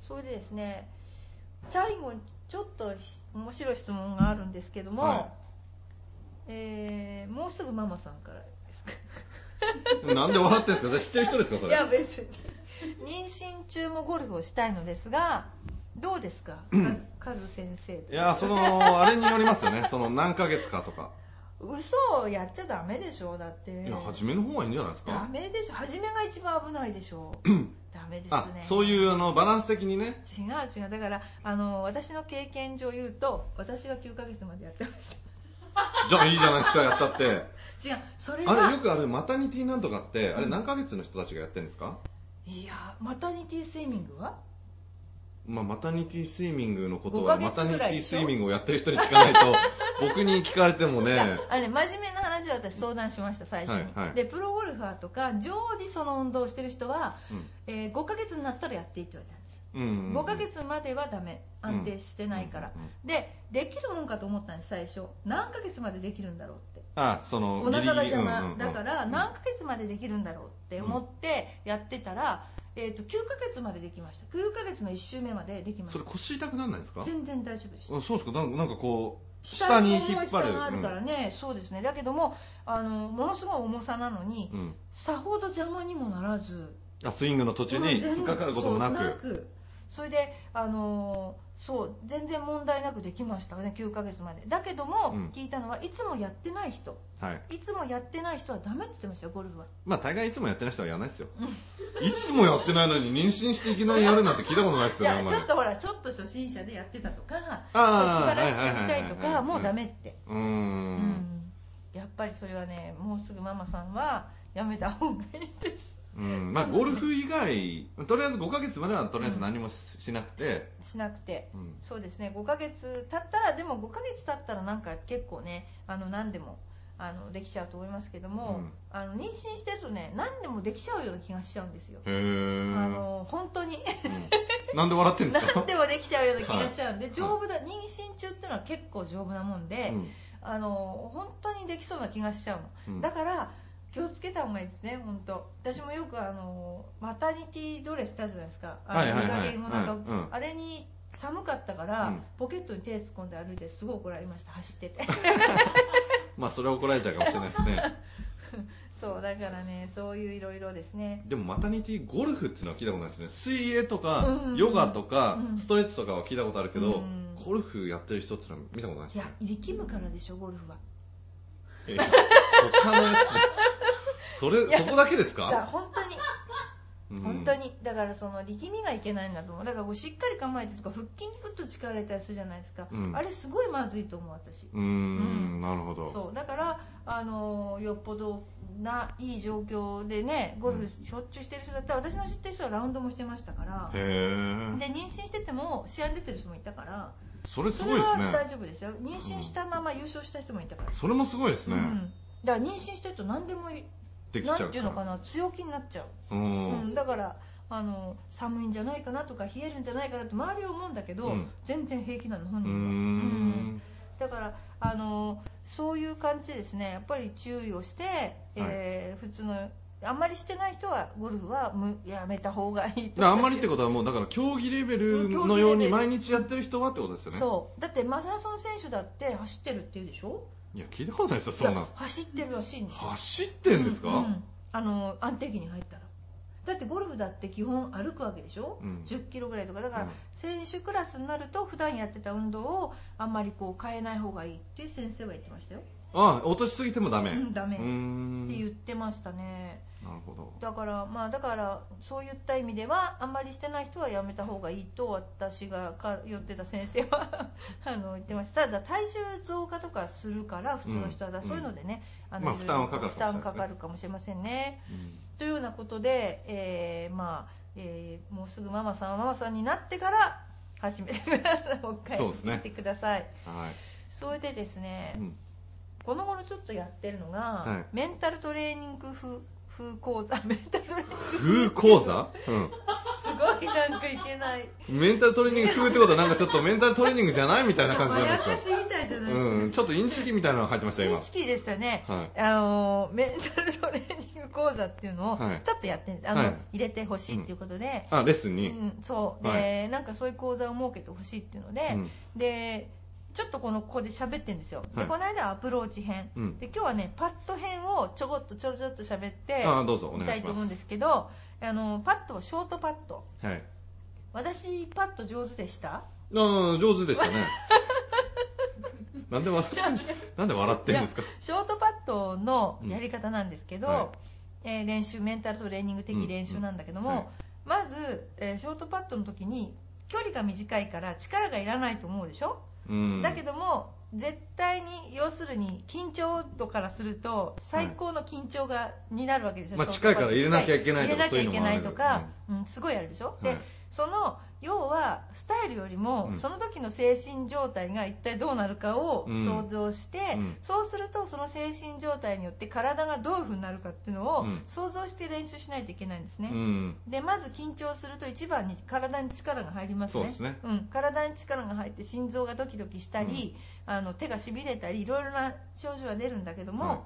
それでですね最後にちょっと面白い質問があるんですけども、はい。えーもうすぐママさんからですか？なんで笑ってんですか？知ってる人ですか？それ。いや別に妊娠中もゴルフをしたいのですがどうですか？カズ先生いやそのあれによりますよね。その何ヶ月かとか。嘘をやっちゃダメでしょ？だって。いや初めの方がいいんじゃないですダかメでしょ。初めが一番危ないでしょ。ダメですあねそういうあのバランス的にね。違う違う。だからあの私の経験上言うと私は9ヶ月までやってました。じゃあいいじゃないですかやったって。違う。それあれはよくあれマタニティなんとかってあれ何ヶ月の人たちがやってるんですか、いやマタニティスイミングは？まあ、マタニティスイミングのこと5ヶはマタニティスイミングをやってる人に聞かないと 僕に聞かれてもね。あれね真面目な話を私相談しました最初に、はいはい。でプロゴルファーとか常時その運動をしてる人は、うん。えー5ヶ月になったらやっていいって言われたんですうん。5ヶ月まではダメ。安定してないから、うんうんでできるもんかと思ったんです最初何ヶ月までできるんだろうって。あそのお腹が邪魔、だから何ヶ月までできるんだろうって思ってやってたら、えー、と9ヶ月までできました。9ヶ月の1週目までできました。それ腰痛くならないですか？全然大丈夫でした。あそうですか。なんなんかこう下下に引っ張る。下があるからね、そうですね。だけどもあのものすごい重さなのに、うん。うんさほど邪魔にもならず。あスイングの途中にうん突っかかることもなそうくそれであのーそう全然問題なくできましたね9ヶ月まで。だけども、うん。聞いたのはいつもやってない人。はい。いつもやってない人はダメって言ってましたよゴルフは。まあ大概いつもやってない人はやらないですよ。いつもやってないのに妊娠していきなりやるなんて聞いたことないですよねちょっとほらちょっと初心者でやってたとか気晴らしていきたいとかもうダメって。うーうんん。やっぱりそれはねもうすぐママさんはやめた方がいいですうん。まあゴルフ以外とりあえず5ヶ月まではとりあえず何もししなくて、しなくて。うん。そうですね。5ヶ月経ったらでも5ヶ月経ったらなんか結構ねあの何でもあのできちゃうと思いますけども、うん。あの妊娠してるとね何でもできちゃうような気がしちゃうんですよ、あの本当に。なんで笑ってんですか？何でもできちゃうような気がしちゃうんで、はい。丈夫だ妊娠中っていうのは結構丈夫なもんで、うん。あの本当にできそうな気がしちゃうの、うん。だから気をつけた方がいいですね本当。私もよくあのマタニティドレスってあるじゃないですか。あのはいはいうんあれに寒かったから、うん。ポケットに手突っ込んで歩いてすごい怒られました。走ってて。まあそれは怒られちゃうかもしれないですね。そうだからねそういういろいろですね。でもマタニティゴルフっていうのは聞いたことないですね。水泳とか、うん。ヨガとか、うん。ストレッチとかは聞いたことあるけど、うん。ゴルフやってる人っていうのは見たことないですね。いや力むからでしょゴルフは。え他のやつそれそこだけですか、本当に。うん。本当に。だからその力みがいけないんだと思う。だからこうしっかり構えてとか腹筋にグッと力入れたりするじゃないですか、うん。あれすごいまずいと思う私。うーんなるほど。そう。だからあのよっぽどないい状況でねゴルフしょっちゅうしてる人だったら私の知ってる人はラウンドもしてましたから。で妊娠してても試合に出てる人もいたから。それすごいですね。大丈夫でしたよ。妊娠したまま優勝した人もいたから、それもすごいですね、うん、だから妊娠してると何でもいできちゃうから。なんていうのかな強気になっちゃう。ううんん、だからあの寒いんじゃないかなとか冷えるんじゃないかなって周りは思うんだけど、うん。全然平気なの本人は、ん。だからあのそういう感じでですね。やっぱり注意をして、えー普通のあんまりしてない人はゴルフはむやめた方がいいあんまりってとことはもうだから競技レベル。のように毎日やってる人はってことですよね。そう。だってマラソン選手だって走ってるって言うでしょ？いや聞いたことないですよそんな走ってるらしいんですよ。走ってんですか、うんうん。あの安定期に入ったら。だってゴルフだって基本歩くわけでしょ、うん。10キロぐらいとか。だから、うん。選手クラスになると普段やってた運動をあんまりこう変えない方がいいっていう先生は言ってましたよ。あ落としすぎてもダメ。うんダメって言ってましたねなるほど。だからまあだからそういった意味ではあんまりしてない人はやめた方がいいと私が通ってた先生は あの言ってました。ただ体重増加とかするから普通の人は、うんだからそういうのでね、あまあいろいろ負担はかかる負担かかるかもしれませんね。うんというようなことで、えーまあえーもうすぐママさんはママさんになってから始めてください。もう一回そうですね。聞いてください。はい。それでですね、うん。この頃ちょっとやってるのが、はい。メンタルトレーニング風風講座。メンタルトレーニング風講座？うん。すごいなんかいけない。メンタルトレーニング風ってことはなんかちょっと メンタルトレーニングじゃないみたいな感じなんですか？まやかしみたいじゃないうんちょっとインチキみたいなのが入ってました今。認識でしたね、はい。あのメンタルトレーニング講座っていうのをはい。ちょっとやってるんですあの、はい入れてほしいっていうことで、あレッスンに、うん、そう。で、はなんかそういう講座を設けてほしいっていうので、うん。でちょっとこのここで喋ってるんですよ、はい。でこの間はアプローチ編、うん。で今日はねパッド編をちょこっとちょろちょろっと喋ってあどうぞおみ願いしたいと思うんですけどあのパッドはショートパッドはい。私パッド上手でした？あ上手でしたね。なんでわ なんで笑ってるんですか？ショートパッドのやり方なんですけど、うんはい。えー練習メンタルトレーニング的練習なんだけども、うんはいまず、えーショートパッドの時に距離が短いから力がいらないと思うでしょ、うん。だけども絶対に要するに緊張度からすると最高の緊張が、になるわけですよ、まあ近いから入れなきゃいけないとか入れなきゃいけないとそういうか、うんすごいあるでしょ、ではいその要はスタイルよりも、うん。その時の精神状態が一体どうなるかをうん。想像して、うん。そうするとその精神状態によって体がどういう風になるかっていうのをうん。想像して練習しないといけないんですね、うん。でまず緊張すると一番に体に力が入りますね。そうですね。ん、体に力が入って心臓がドキドキしたり、あの手がしびれたりいろいろな症状が出るんだけども、はい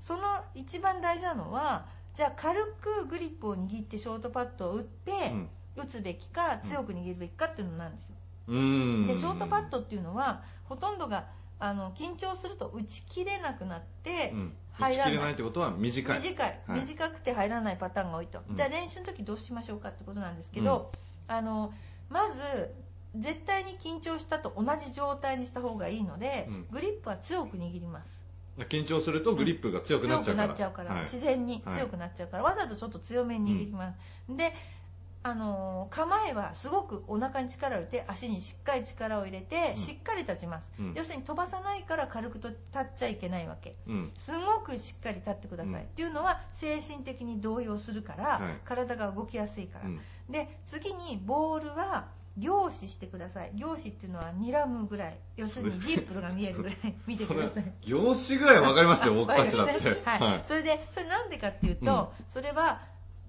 その一番大事なのはじゃあ軽くグリップを握ってショートパッドを打って、うん打つべきか強く握るべきかっていうのなんですよ、うん。でショートパッドっていうのはほとんどがあの緊張すると打ち切れなくなってうん。入らない,、打ち切れないってことは短い。短い、はい。短くて入らないパターンが多いと、うん。じゃあ練習の時どうしましょうかってことなんですけど、あのまず絶対に緊張したと同じ状態にした方がいいので、うん。グリップは強く握ります。緊張するとグリップが強くなっちゃうから、強くなっちゃうから、はい。自然に強くなっちゃうから、わざとちょっと強めに握ります、であのー構えはすごくお腹に力を入れて足にしっかり力を入れて、うん。しっかり立ちます、うん。要するに飛ばさないから軽くと立っちゃいけないわけ。うん。すごくしっかり立ってください、うん。っていうのは精神的に動揺するから、はい。体が動きやすいから、うん。で次にボールは凝視してください。凝視っていうのは睨むぐらい。要するにディップルが見えるぐらい見てください。業種ぐらいわかりますよ 僕たちだって。はい。はい。それでそれなんでかっていうと、それは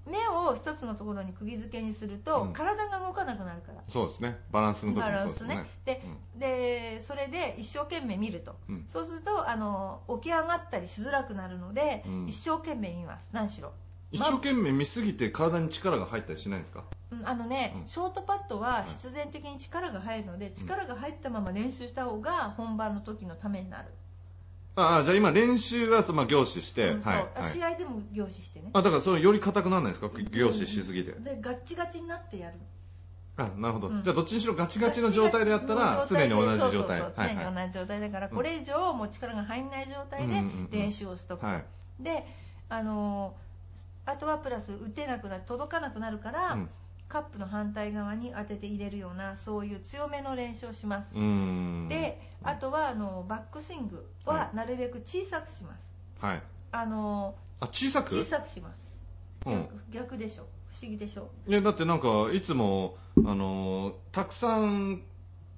目を一つのところに釘付けにすると、うん。体が動かなくなるから。そうですね。バランスの時バもそうですよね。で,、でそれで一生懸命見ると、うん。そうするとあの起き上がったりしづらくなるので、うん。一生懸命見ます。何しろ。一生懸命見すぎて体に力が入ったりしないんですか？うんあのね、うん。ショートパッドは必然的に力が入るので、力が入ったまま練習した方が本番の時のためになる、ああじゃあ今練習はそのまあ凝視して、うんそう。はい、はい試合でも凝視してね。あだからそれより硬くならないですか？凝視しすぎて、でガッチガチになってやる。あなるほど、うん。じゃあどっちにしろガチガチの状態でやったら常に同じ状態。そうそうそう常に同じ状態だから、うん。これ以上もう力が入んない状態でうんうんうん。練習をしとくと、はい。であのーあとはプラス打てなくなる届かなくなるから、うんカップの反対側に当てて入れるようなそういう強めの練習をします、であとはあのバックスイングはなるべく小さくします、はい。あのあ小さく？小さくします。うん。逆,、逆でしょ。不思議でしょ。いやだってなんかいつもあのーたくさん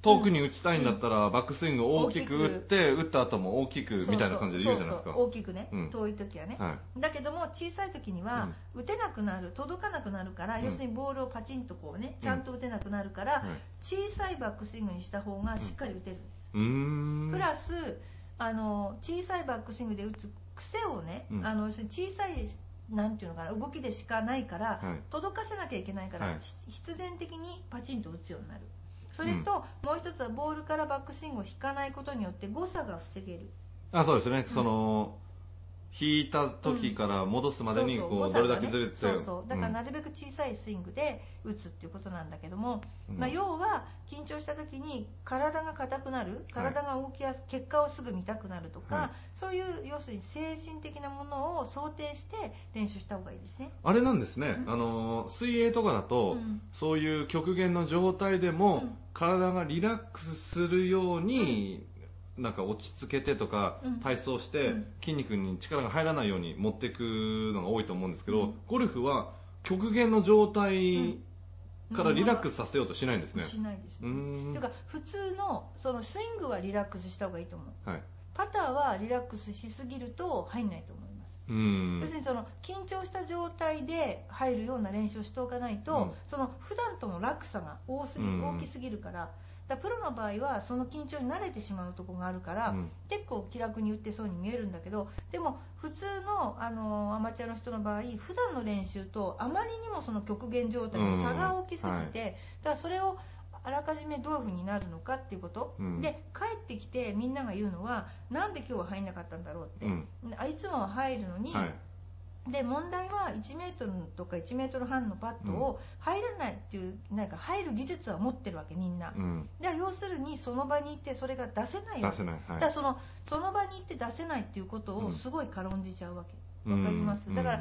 遠くに打ちたいんだったら、バックスイング大きく打って打った後も大きくみたいな感じで言うじゃないですか。大きくね、うん。遠い時はね、はだけども小さい時には打てなくなる届かなくなるから、うん。要するにボールをパチンとこうねちゃんと打てなくなるから、はい。小さいバックスイングにした方がしっかり打てるんです、プラスあの小さいバックスイングで打つ癖をね、うん。あの小さいなんていうのかな動きでしかないから、はい。届かせなきゃいけないから、必然的にパチンと打つようになるそれと、もう一つはボールからバックスイングを引かないことによって誤差が防げる。あそうですね、その引いた時から戻すまでにこうどれだけずれてそうそう。だからなるべく小さいスイングで打つっていうことなんだけども、うん、まあ、要は緊張した時に体が硬くなる体が動きやす、はい、結果をすぐ見たくなるとか、はい、そういう要するに精神的なものを想定して練習した方がいいですね。あれなんですね、うん、あの水泳とかだと、うん、そういう極限の状態でも、体がリラックスするように、なんか落ち着けてとか、体操して筋肉に力が入らないように持っていくのが多いと思うんですけど、ゴルフは極限の状態からリラックスさせようとしないんですね。しないです、ね。というか普通のそのスイングはリラックスした方がいいと思う。はい、パターはリラックスしすぎると入んないと思います。うん要するにその緊張した状態で入るような練習をしておかないと、うん、その普段との落差が多すぎ、大きすぎるから。だプロの場合はその緊張に慣れてしまうところがあるから、うん、結構気楽に打ってそうに見えるんだけどでも普通のあのアマチュアの人の場合普段の練習とあまりにもその極限状態の差が大きすぎて、うんはい、だからそれをあらかじめどういう風になるのかっていうこと、うん、で帰ってきてみんなが言うのはなんで今日は入んなかったんだろうって、あいつもは入るのに、はいで問題は1メートルとか1メートル半のパットを入らないっていうなんか入る技術は持ってるわけみんな、うん、で要するにその場に行ってそれが出せない出せない、はい、だからそのその場に行って出せないっていうことをすごい軽んじちゃうわけ。わ、かります、だから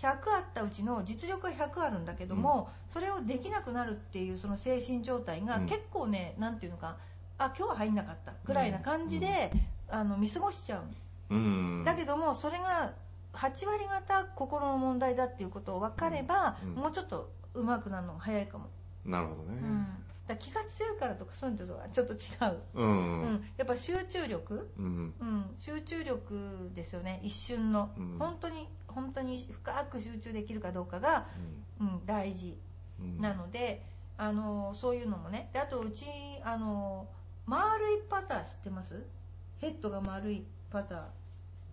100あったうちの実力は100あるんだけども、うん、それをできなくなるっていうその精神状態が結構ね、うん、なんていうのかあ今日は入んなかったくらいな感じで、あの見過ごしちゃう、うん、だけどもそれが8割方心の問題だっていうことを分かれば、うんうん、もうちょっと上手くなるのが早いかも。なるほどね、うん、だ気が強いからとかそういうのとはちょっと違う、うん、うん、やっぱ集中力、うん、うん、集中力ですよね。一瞬の、本当に本当に深く集中できるかどうかが、うん。大事なので、あのそういうのもね。であとうちあの丸いパター知ってます？ヘッドが丸いパター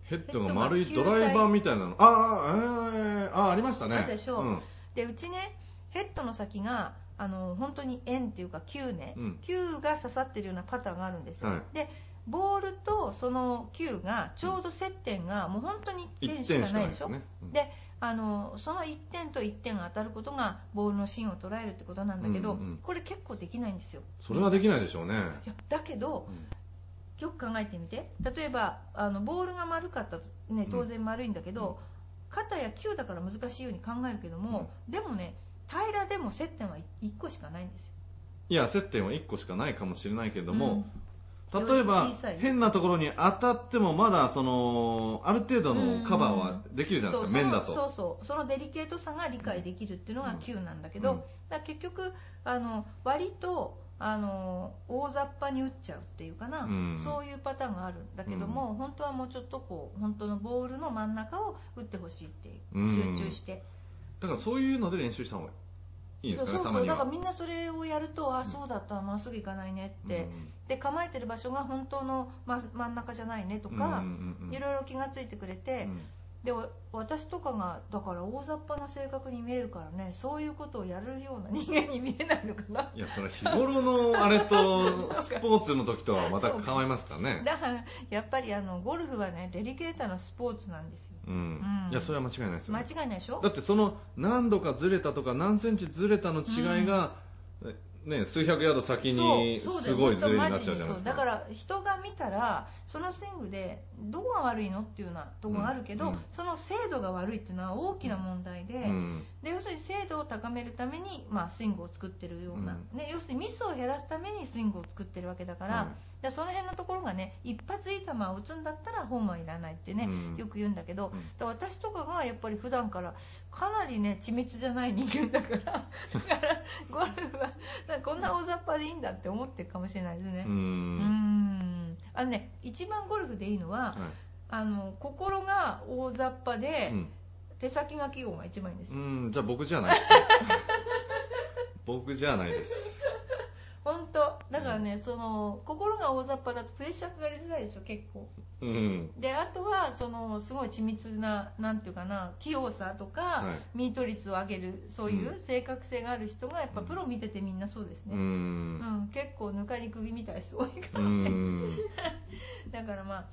ヘッドが丸いドライバーみたいなの。ああ、えー、あありましたね。あでしょう、うん、でうちねヘッドの先があの本当に円っていうか球ね、うん、球が刺さってるようなパターンがあるんですよ、はい、でボールとその球がちょうど接点がもう本当に1点しかないでしょ、ね。うん、であのその1点と1点が当たることがボールの芯を捉えるってことなんだけど、うんうん、これ結構できないんですよ。それはできないでしょうね。いやだけど、よく考えてみて。例えばあのボールが丸かったと、ね、当然丸いんだけど、うん、肩や球だから難しいように考えるけども、うん、でもね平らでも接点は1個しかないんですよ。いや接点は1個しかないかもしれないけども、うん、例えば変なところに当たってもまだそのある程度のカバーはできるじゃないですか、面だと。そうそう。そのデリケートさが理解できるっていうのが球なんだけど、だ結局あの割とあの大雑把に打っちゃうっていうかな、うん、そういうパターンがあるんだけども、うん、本当はもうちょっとこう本当のボールの真ん中を打ってほしいっていう、集中して。だからそういうので練習した方がいいですかねそうそうだからみんなそれをやると、あそうだったまっすぐ行かないねって、で構えてる場所が本当の真ん中じゃないねとか、いろいろ気がついてくれて、で私とかがだから大雑把な性格に見えるからねそういうことをやるような人間に見えないのかな。いやそれ日頃のあれとスポーツの時とはまた変わりますかね。だからやっぱりあのゴルフはねデリケートなスポーツなんですよ、うん、うん、いやそれは間違いないですよ、ね、間違いないでしょ？だってその何度かずれたとか何センチずれたの違いが、うんね、数百ヤード先にすごいずれになっちゃうじゃないですか。だから人が見たらそのスイングでどこが悪いのっていうようなところがあるけど、うん、その精度が悪いっていうのは大きな問題でうん、で要するに精度を高めるために、まあ、スイングを作ってるような、うん、ね、要するにミスを減らすためにスイングを作ってるわけだから、でその辺のところがね一発いい球を打つんだったらホームはいらないってね、よく言うんだけど、私とかがやっぱり普段からかなりね緻密じゃない人間だから だからゴルフはこんな大雑把でいいんだって思ってるかもしれないですね。うんあのね一番ゴルフでいいのは、はい、あの心が大雑把で、うん、手先が器用が一番いいんですよ。うんじゃあ僕じゃないです。僕じゃないです。本当だからね、うん、その心が大雑把だとプレッシャーかかりづらいでしょ結構、うん、であとはそのすごい緻密ななんていうかな器用さとか、はい、ミート率を上げるそういう正確性がある人がやっぱプロ見ててみんなそうですね、うん、うん、結構ぬかに釘みたいな人多いからね。だからまあ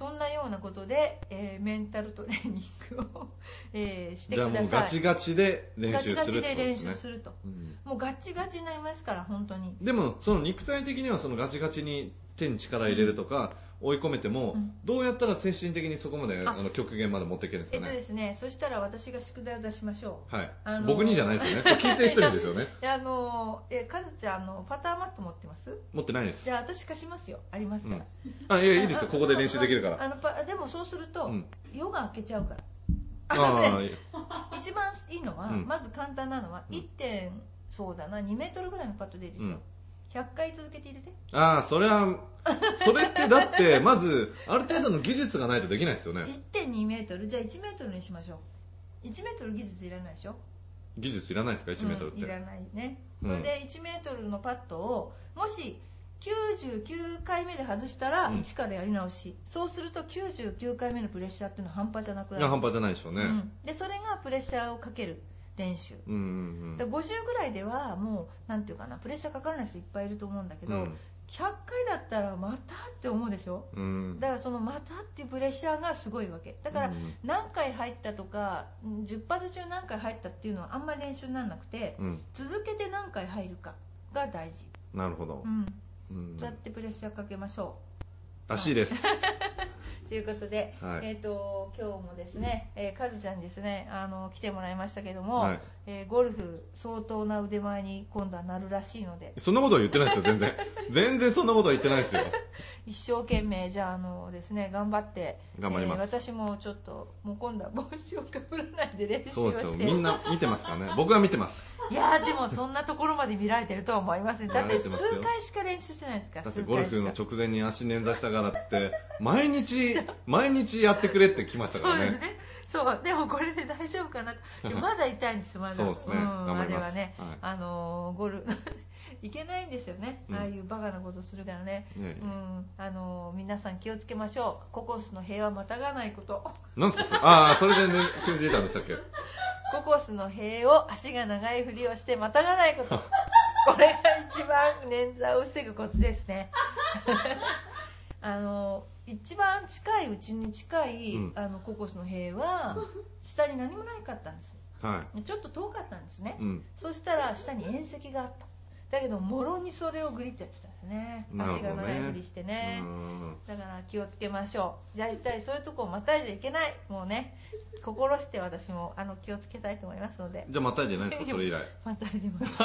そんなようなことで、えーメンタルトレーニングを、えーしてじゃあください。もうガチガチで練習するガチガチで練習すると。うん。もうガチガチになりますから本当に。でもその肉体的にはそのガチガチに手に力入れるとか、追い込めても、うん。どうやったら精神的にそこまであ。あの極限まで持っていけるんですえっかね、とですねそしたら私が宿題を出しましょう。はい、あのー僕にじゃないですよね？聞いてる人にですよね？あのえカズちゃんあのパターマット持ってます？持ってないです。じゃあ私貸しますよ。ありますから、あいやいいですよ。ここで練習できるから。あのパでもそうすると、うん。夜が明けちゃうから。ああのねあ一番いいのは、うん。まず簡単なのはうん。1. 点そうだな2メートルぐらいのパットでいいですよ、うん100回続けて入れてああそれはそれってだって まずある程度の技術がないとできないですよね。1.2メートル。じゃあ1メートルにしましょう。1メートル技術いらないでしょ。技術いらないですか？1メートルって、うんいらないね、うん。それで1メートルのパットをもし99回目で外したらうん。1からやり直し、そうすると99回目のプレッシャーっていうのは半端じゃなくないるや半端じゃないでしょうね、うん。でそれがプレッシャーをかける練習。うんうんだから50ぐらいではもうなんていうかなプレッシャーかからない人いっぱいいると思うんだけど、うん。100回だったらまたって思うでしょ？うん。だからそのまたっていうプレッシャーがすごいわけ。だからうん何回入ったとかうん10発中何回入ったっていうのはあんまり練習にならなくてうん。続けて何回入るかが大事、なるほど。う、ん、うん。そうやってプレッシャーかけましょらしいです、う ということで、はい。えー、と今日もですね、えー、カズちゃんにですねあの来てもらいましたけども、はい。えーゴルフ相当な腕前に今度はなるらしいので。そんなことは言ってないですよ全然。全然そんなことは言ってないですよ。一生懸命じゃああのですね頑張って頑張ります。えー私もちょっともう今度は帽子をかぶらないで練習そうですをしてよ。みんな見てますからね。僕は見てます。いやーでもそんなところまで見られてるとは思いません。だって数回しか練習してないですかだって数ゴルフの直前に足捻挫したからって毎日 毎日やってくれって来ましたからね。そうね。そう。でもこれで大丈夫かな まだ痛いんですよまだ。そうですね。ん頑張ります。あれはね、はい。あのーゴル いけないんですよね、うんああいうバカなことするからね、いやいや。うん。あのー皆さん気をつけましょう。ココスの平和またがないこと。なんですかそれ？ああそれでね気づいたんでしたっけ？ココスの塀を足が長いふりをしてまたがないこと。これが一番捻挫を防ぐコツですね。あの一番近いうちに近い、うん。あのココスの塀は 下に何もないかったんですはちょっと遠かったんですね、い、うん、そしたら下に縁石があった。だけどもろにそれをグリッとやってたんですね。なるほどね。足が長いふりしてね。うん。だから気をつけましょう。大体そういうとこをまたいじゃいけない。もうね心して私もあの気をつけたいと思いますので。じゃあまたいじゃないですかそれ以来。またいでます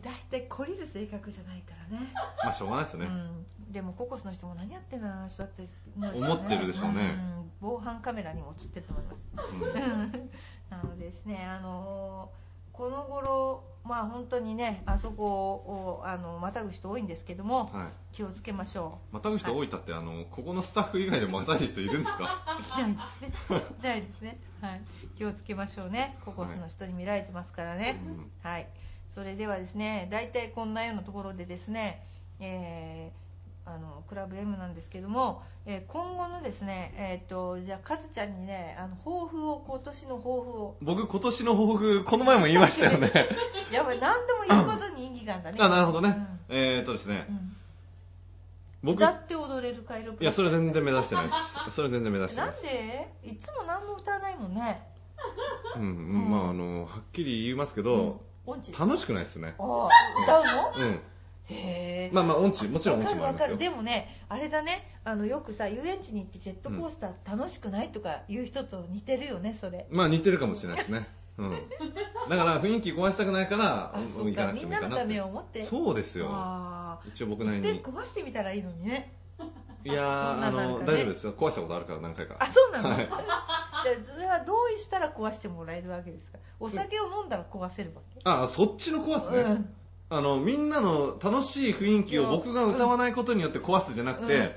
大体懲りる性格じゃないからねまあしょうがないですよね、うん、でもココスの人も何やってんだろうな人だって思ってるでしょうねん防犯カメラにも映ってると思いますうん なのでですね、あのーこの頃、まあ本当にね、あそこをあのまたぐ人多いんですけども、はい気をつけましょまたぐ人多いったって、あのここのスタッフ以外でもまたぐ人いるんですか？う。いないですね。いないですね。はい。気をつけましょうね。ココスの人に見られてますからね。うんはい。それではですね、大体こんなようなところでですね、えーあのクラブ M なんですけども、えー今後のですね、えっ、とじゃあカズちゃんにね、あの抱負を今年の抱負を。僕今年の抱負この前も言いましたよね。やばい、何でも言うことに意義があるんだね。あなるほどね、うん。えーっとですね。うん。僕歌って踊れるカイロプいやそれ全然目指してないです。それ全然目指してなないんです。で？いつも何も歌わないもんね。うん、うん、まああのはっきり言いますけど、音痴楽しくないですね。ああ歌うの？うん。へえ。まあまあ音痴もちろん音痴もあるわかる。でもねあれだね。あのよくさ遊園地に行ってジェットコースター楽しくないとか言う人と似てるよねそれ。まあ似てるかもしれないですね。うん。だから雰囲気壊したくないから あそう行かなくかみんなのたてもいいかなって。めを思って。そうですよ。あ一応僕あなりに。いっぺん壊してみたらいいのにねいやーあねの大丈夫ですよ。壊したことあるから何回か。あそうなの、はい。でそれは同意したら壊してもらえるわけですか？お酒を飲んだら壊せるわけ、あそっちの壊すね、うん。あのみんなの楽しい雰囲気を僕が歌わないことによって壊すじゃなくて、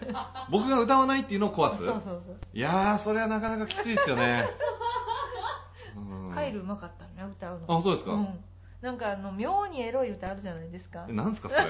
僕が歌わないっていうのを壊す？そうそうそういやーそれはなかなかきついですよね。うん。カイルうまかったね歌うの。あそうですか、ん、なんかあの妙にエロい歌あるじゃないですか。えなんですかそれ？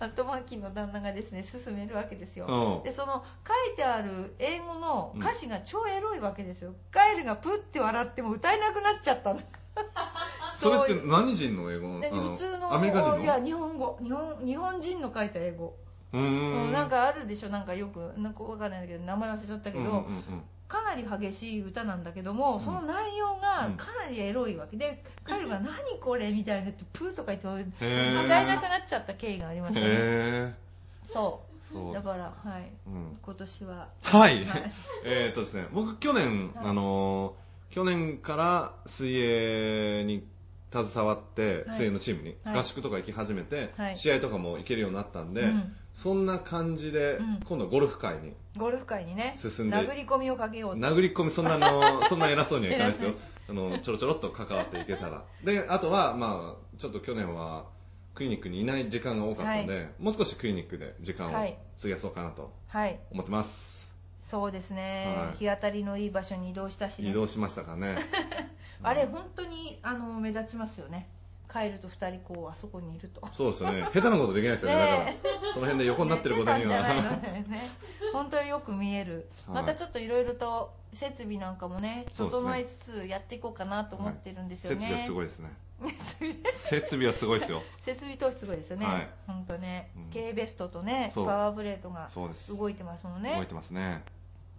あの後巻きの旦那がですね勧めるわけですよ。うん。でその書いてある英語の歌詞が超エロいわけですよ、カエルがプッて笑っても歌えなくなっちゃったの。それって何人の英語であの普通のアメリカ人の？いや日本語。日本日本人の書いた英語。うーん。なんかあるでしょ？なんかよくなんかわかんないんだけど名前忘れちゃったけど、うんうんうんかなり激しい歌なんだけども、その内容がかなりエロいわけ。で、カエルが何これ？みたいなってプーとか言って歌えなくなっちゃった経緯がありましたね。へそう。そうだからはい、うん。今年は。はい。はい。えーっとですね、僕去年、はい。あのー去年から水泳に携わって、はい。水泳のチームにはい。合宿とか行き始めて、はい。試合とかも行けるようになったんで、うん。そんな感じで、うん。今度ゴルフ界にゴルフ界にね。進んで殴り込みをかけようと。殴り込みそんなあの そんな偉そうにはいかないですよ。偉あのちょろちょろっと関わっていけたら。であとはまあちょっと去年はクリニックにいない時間が多かったので、もう少しクリニックで時間をはい。費やそうかなとはい。思ってます、そうですね、はい。日当たりのいい場所に移動したしね。移動しましたかね。あれ本当にあの目立ちますよね。帰ると2人こうあそこにいると。そうですよね。下手なことできないですよね。だからねその辺で横になってることには。ね。本当によく見える、はい。またちょっといろいろと設備なんかもね整いつつやっていこうかなと思ってるんですよね、設備はすごいですね。設備。はすごいですよ。設備投資すごいですよね、はい。本当ね、うん。K ベストとねパワーブレードが動いてますもんね。動いてますね。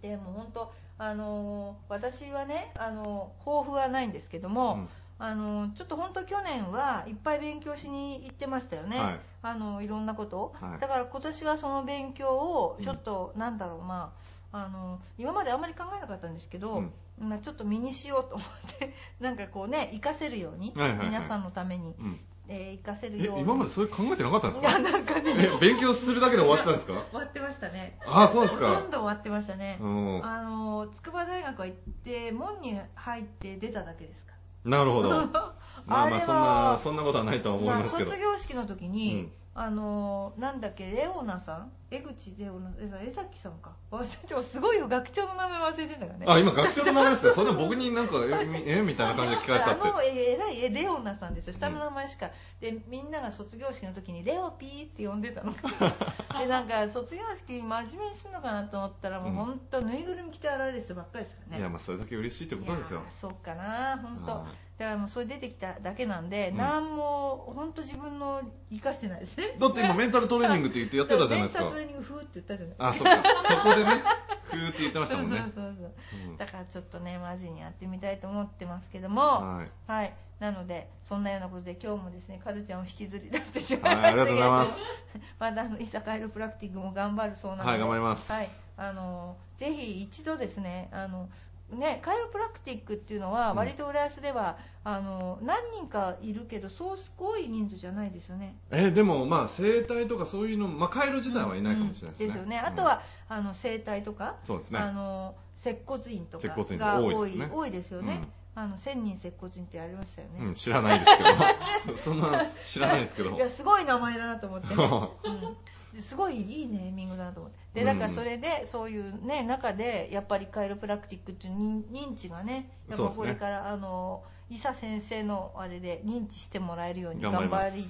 でも本当あのー私はねあの抱負はないんですけども、うんあのちょっと本当去年はいっぱい勉強しに行ってましたよね、はい。あのいろんなことを、はい。だから今年はその勉強をちょっと、なんだろうなあの今まであんまり考えなかったんですけど、まあちょっと身にしようと思って なんかこうね活かせるように、はいはいはい。皆さんのために、うん。えー活かせるえように。今までそれ考えてなかったんですいやかなんかね。え勉強するだけで終わってたんですか？終わってましたね。あそうですか。ほとんど終わってましたね、うん。あの筑波大学は行って門に入って出ただけですかなるほど。まあまあそんななそんなことはないとは思いますけど。卒業式の時に、うんあのなんだっけレオナさん？江口レオナえ江崎さんか。忘れてもすごいよ学長の名前忘れてんだからね。あ今学長の名前ですねそれで僕になんかえみえみたいな感じで聞かれたって。あのえ偉いえレオナさんですよ。下の名前しか、でみんなが卒業式の時にレオピーって呼んでたの。でなんか卒業式真面目にするのかなと思ったらもう本当ぬいぐるみ着て現れる人ばっかりですからね。いやまあそれだけ嬉しいってことですよ。そうかな本当、はいだからもうそれ出てきただけなんで、うん。何も本当自分の生かしてないですね。だって今メンタルトレーニングって言ってやってたじゃないですか。メンタルトレーニング風って言ったじゃない。あそっか。そこでねふーって言ってましたもんね。そうそうそうそう。うん。だからちょっとねマジにやってみたいと思ってますけども。はい。はい。なのでそんなようなことで今日もですねカズちゃんを引きずり出してしまはいいありがとうございます。またあのイサカイロプラクティックも頑張るそうなので。はい頑張ります。はい。あのぜひ一度ですねあのねカイロプラクティックっていうのはうん。割と浦安では、あの何人かいるけどそうすごい人数じゃないですよね。えでもまあ整体とかそういうのまあカエル自体はいないかもしれないですね、うん。ですよね。うん。あとは、あの整体とかそうですね。あの接骨院とか接骨院が多い多いですね。多いですよね、あの千人接骨院ってありましたよね、うん、知らないですけど。そんな知らないですけど。いやすごい名前だなと思ってね、うん、すごいいいネーミングだなと思ってでだからそれでそういうね中でやっぱりカイロプラクティックっていう認認知がねやっぱこれから、あの伊佐先生のあれで認知してもらえるように頑張ります。頑張り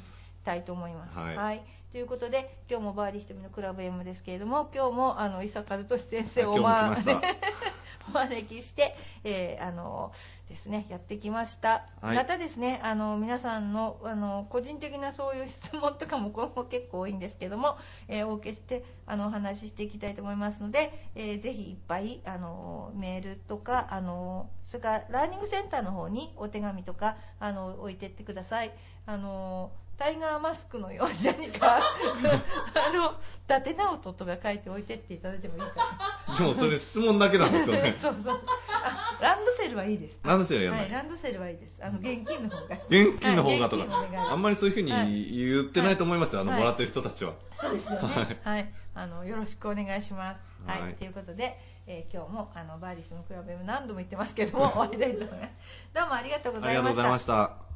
たいと思います。はいということで今日もバーディーひとみのクラブ M ですけれども今日もあの伊佐和俊先生をお,、ま お招きして、えーあのですね、やってきました、はい。またですねあの皆さんのあの個人的なそういう質問とかも今後結構多いんですけども、えーお受けしてあのお話ししていきたいと思いますので、えーぜひいっぱいあのメールとかあのそれからラーニングセンターの方にお手紙とかあの置いてってください。あのタイガーマスクのように何か あの伊達直人とか書いて置いてっていただいてもいいかでもそれ質問だけなんですよなね。そうそう。あランドセルはいいです。ランドセルやらない。はい、ランドセルはいいです。あの現金の方が。現金の方がとはいあんまりそういうふうに言ってないと思いますよ、あのはい。もらってる人たちは、そうですよね。はい。はい、あのよろしくお願いします。はい、はい。ということで、えー今日もあのバーディースのクラブ何度も言ってますけども 終わりたいと思います。どうもありがとうございました。ありがとうございました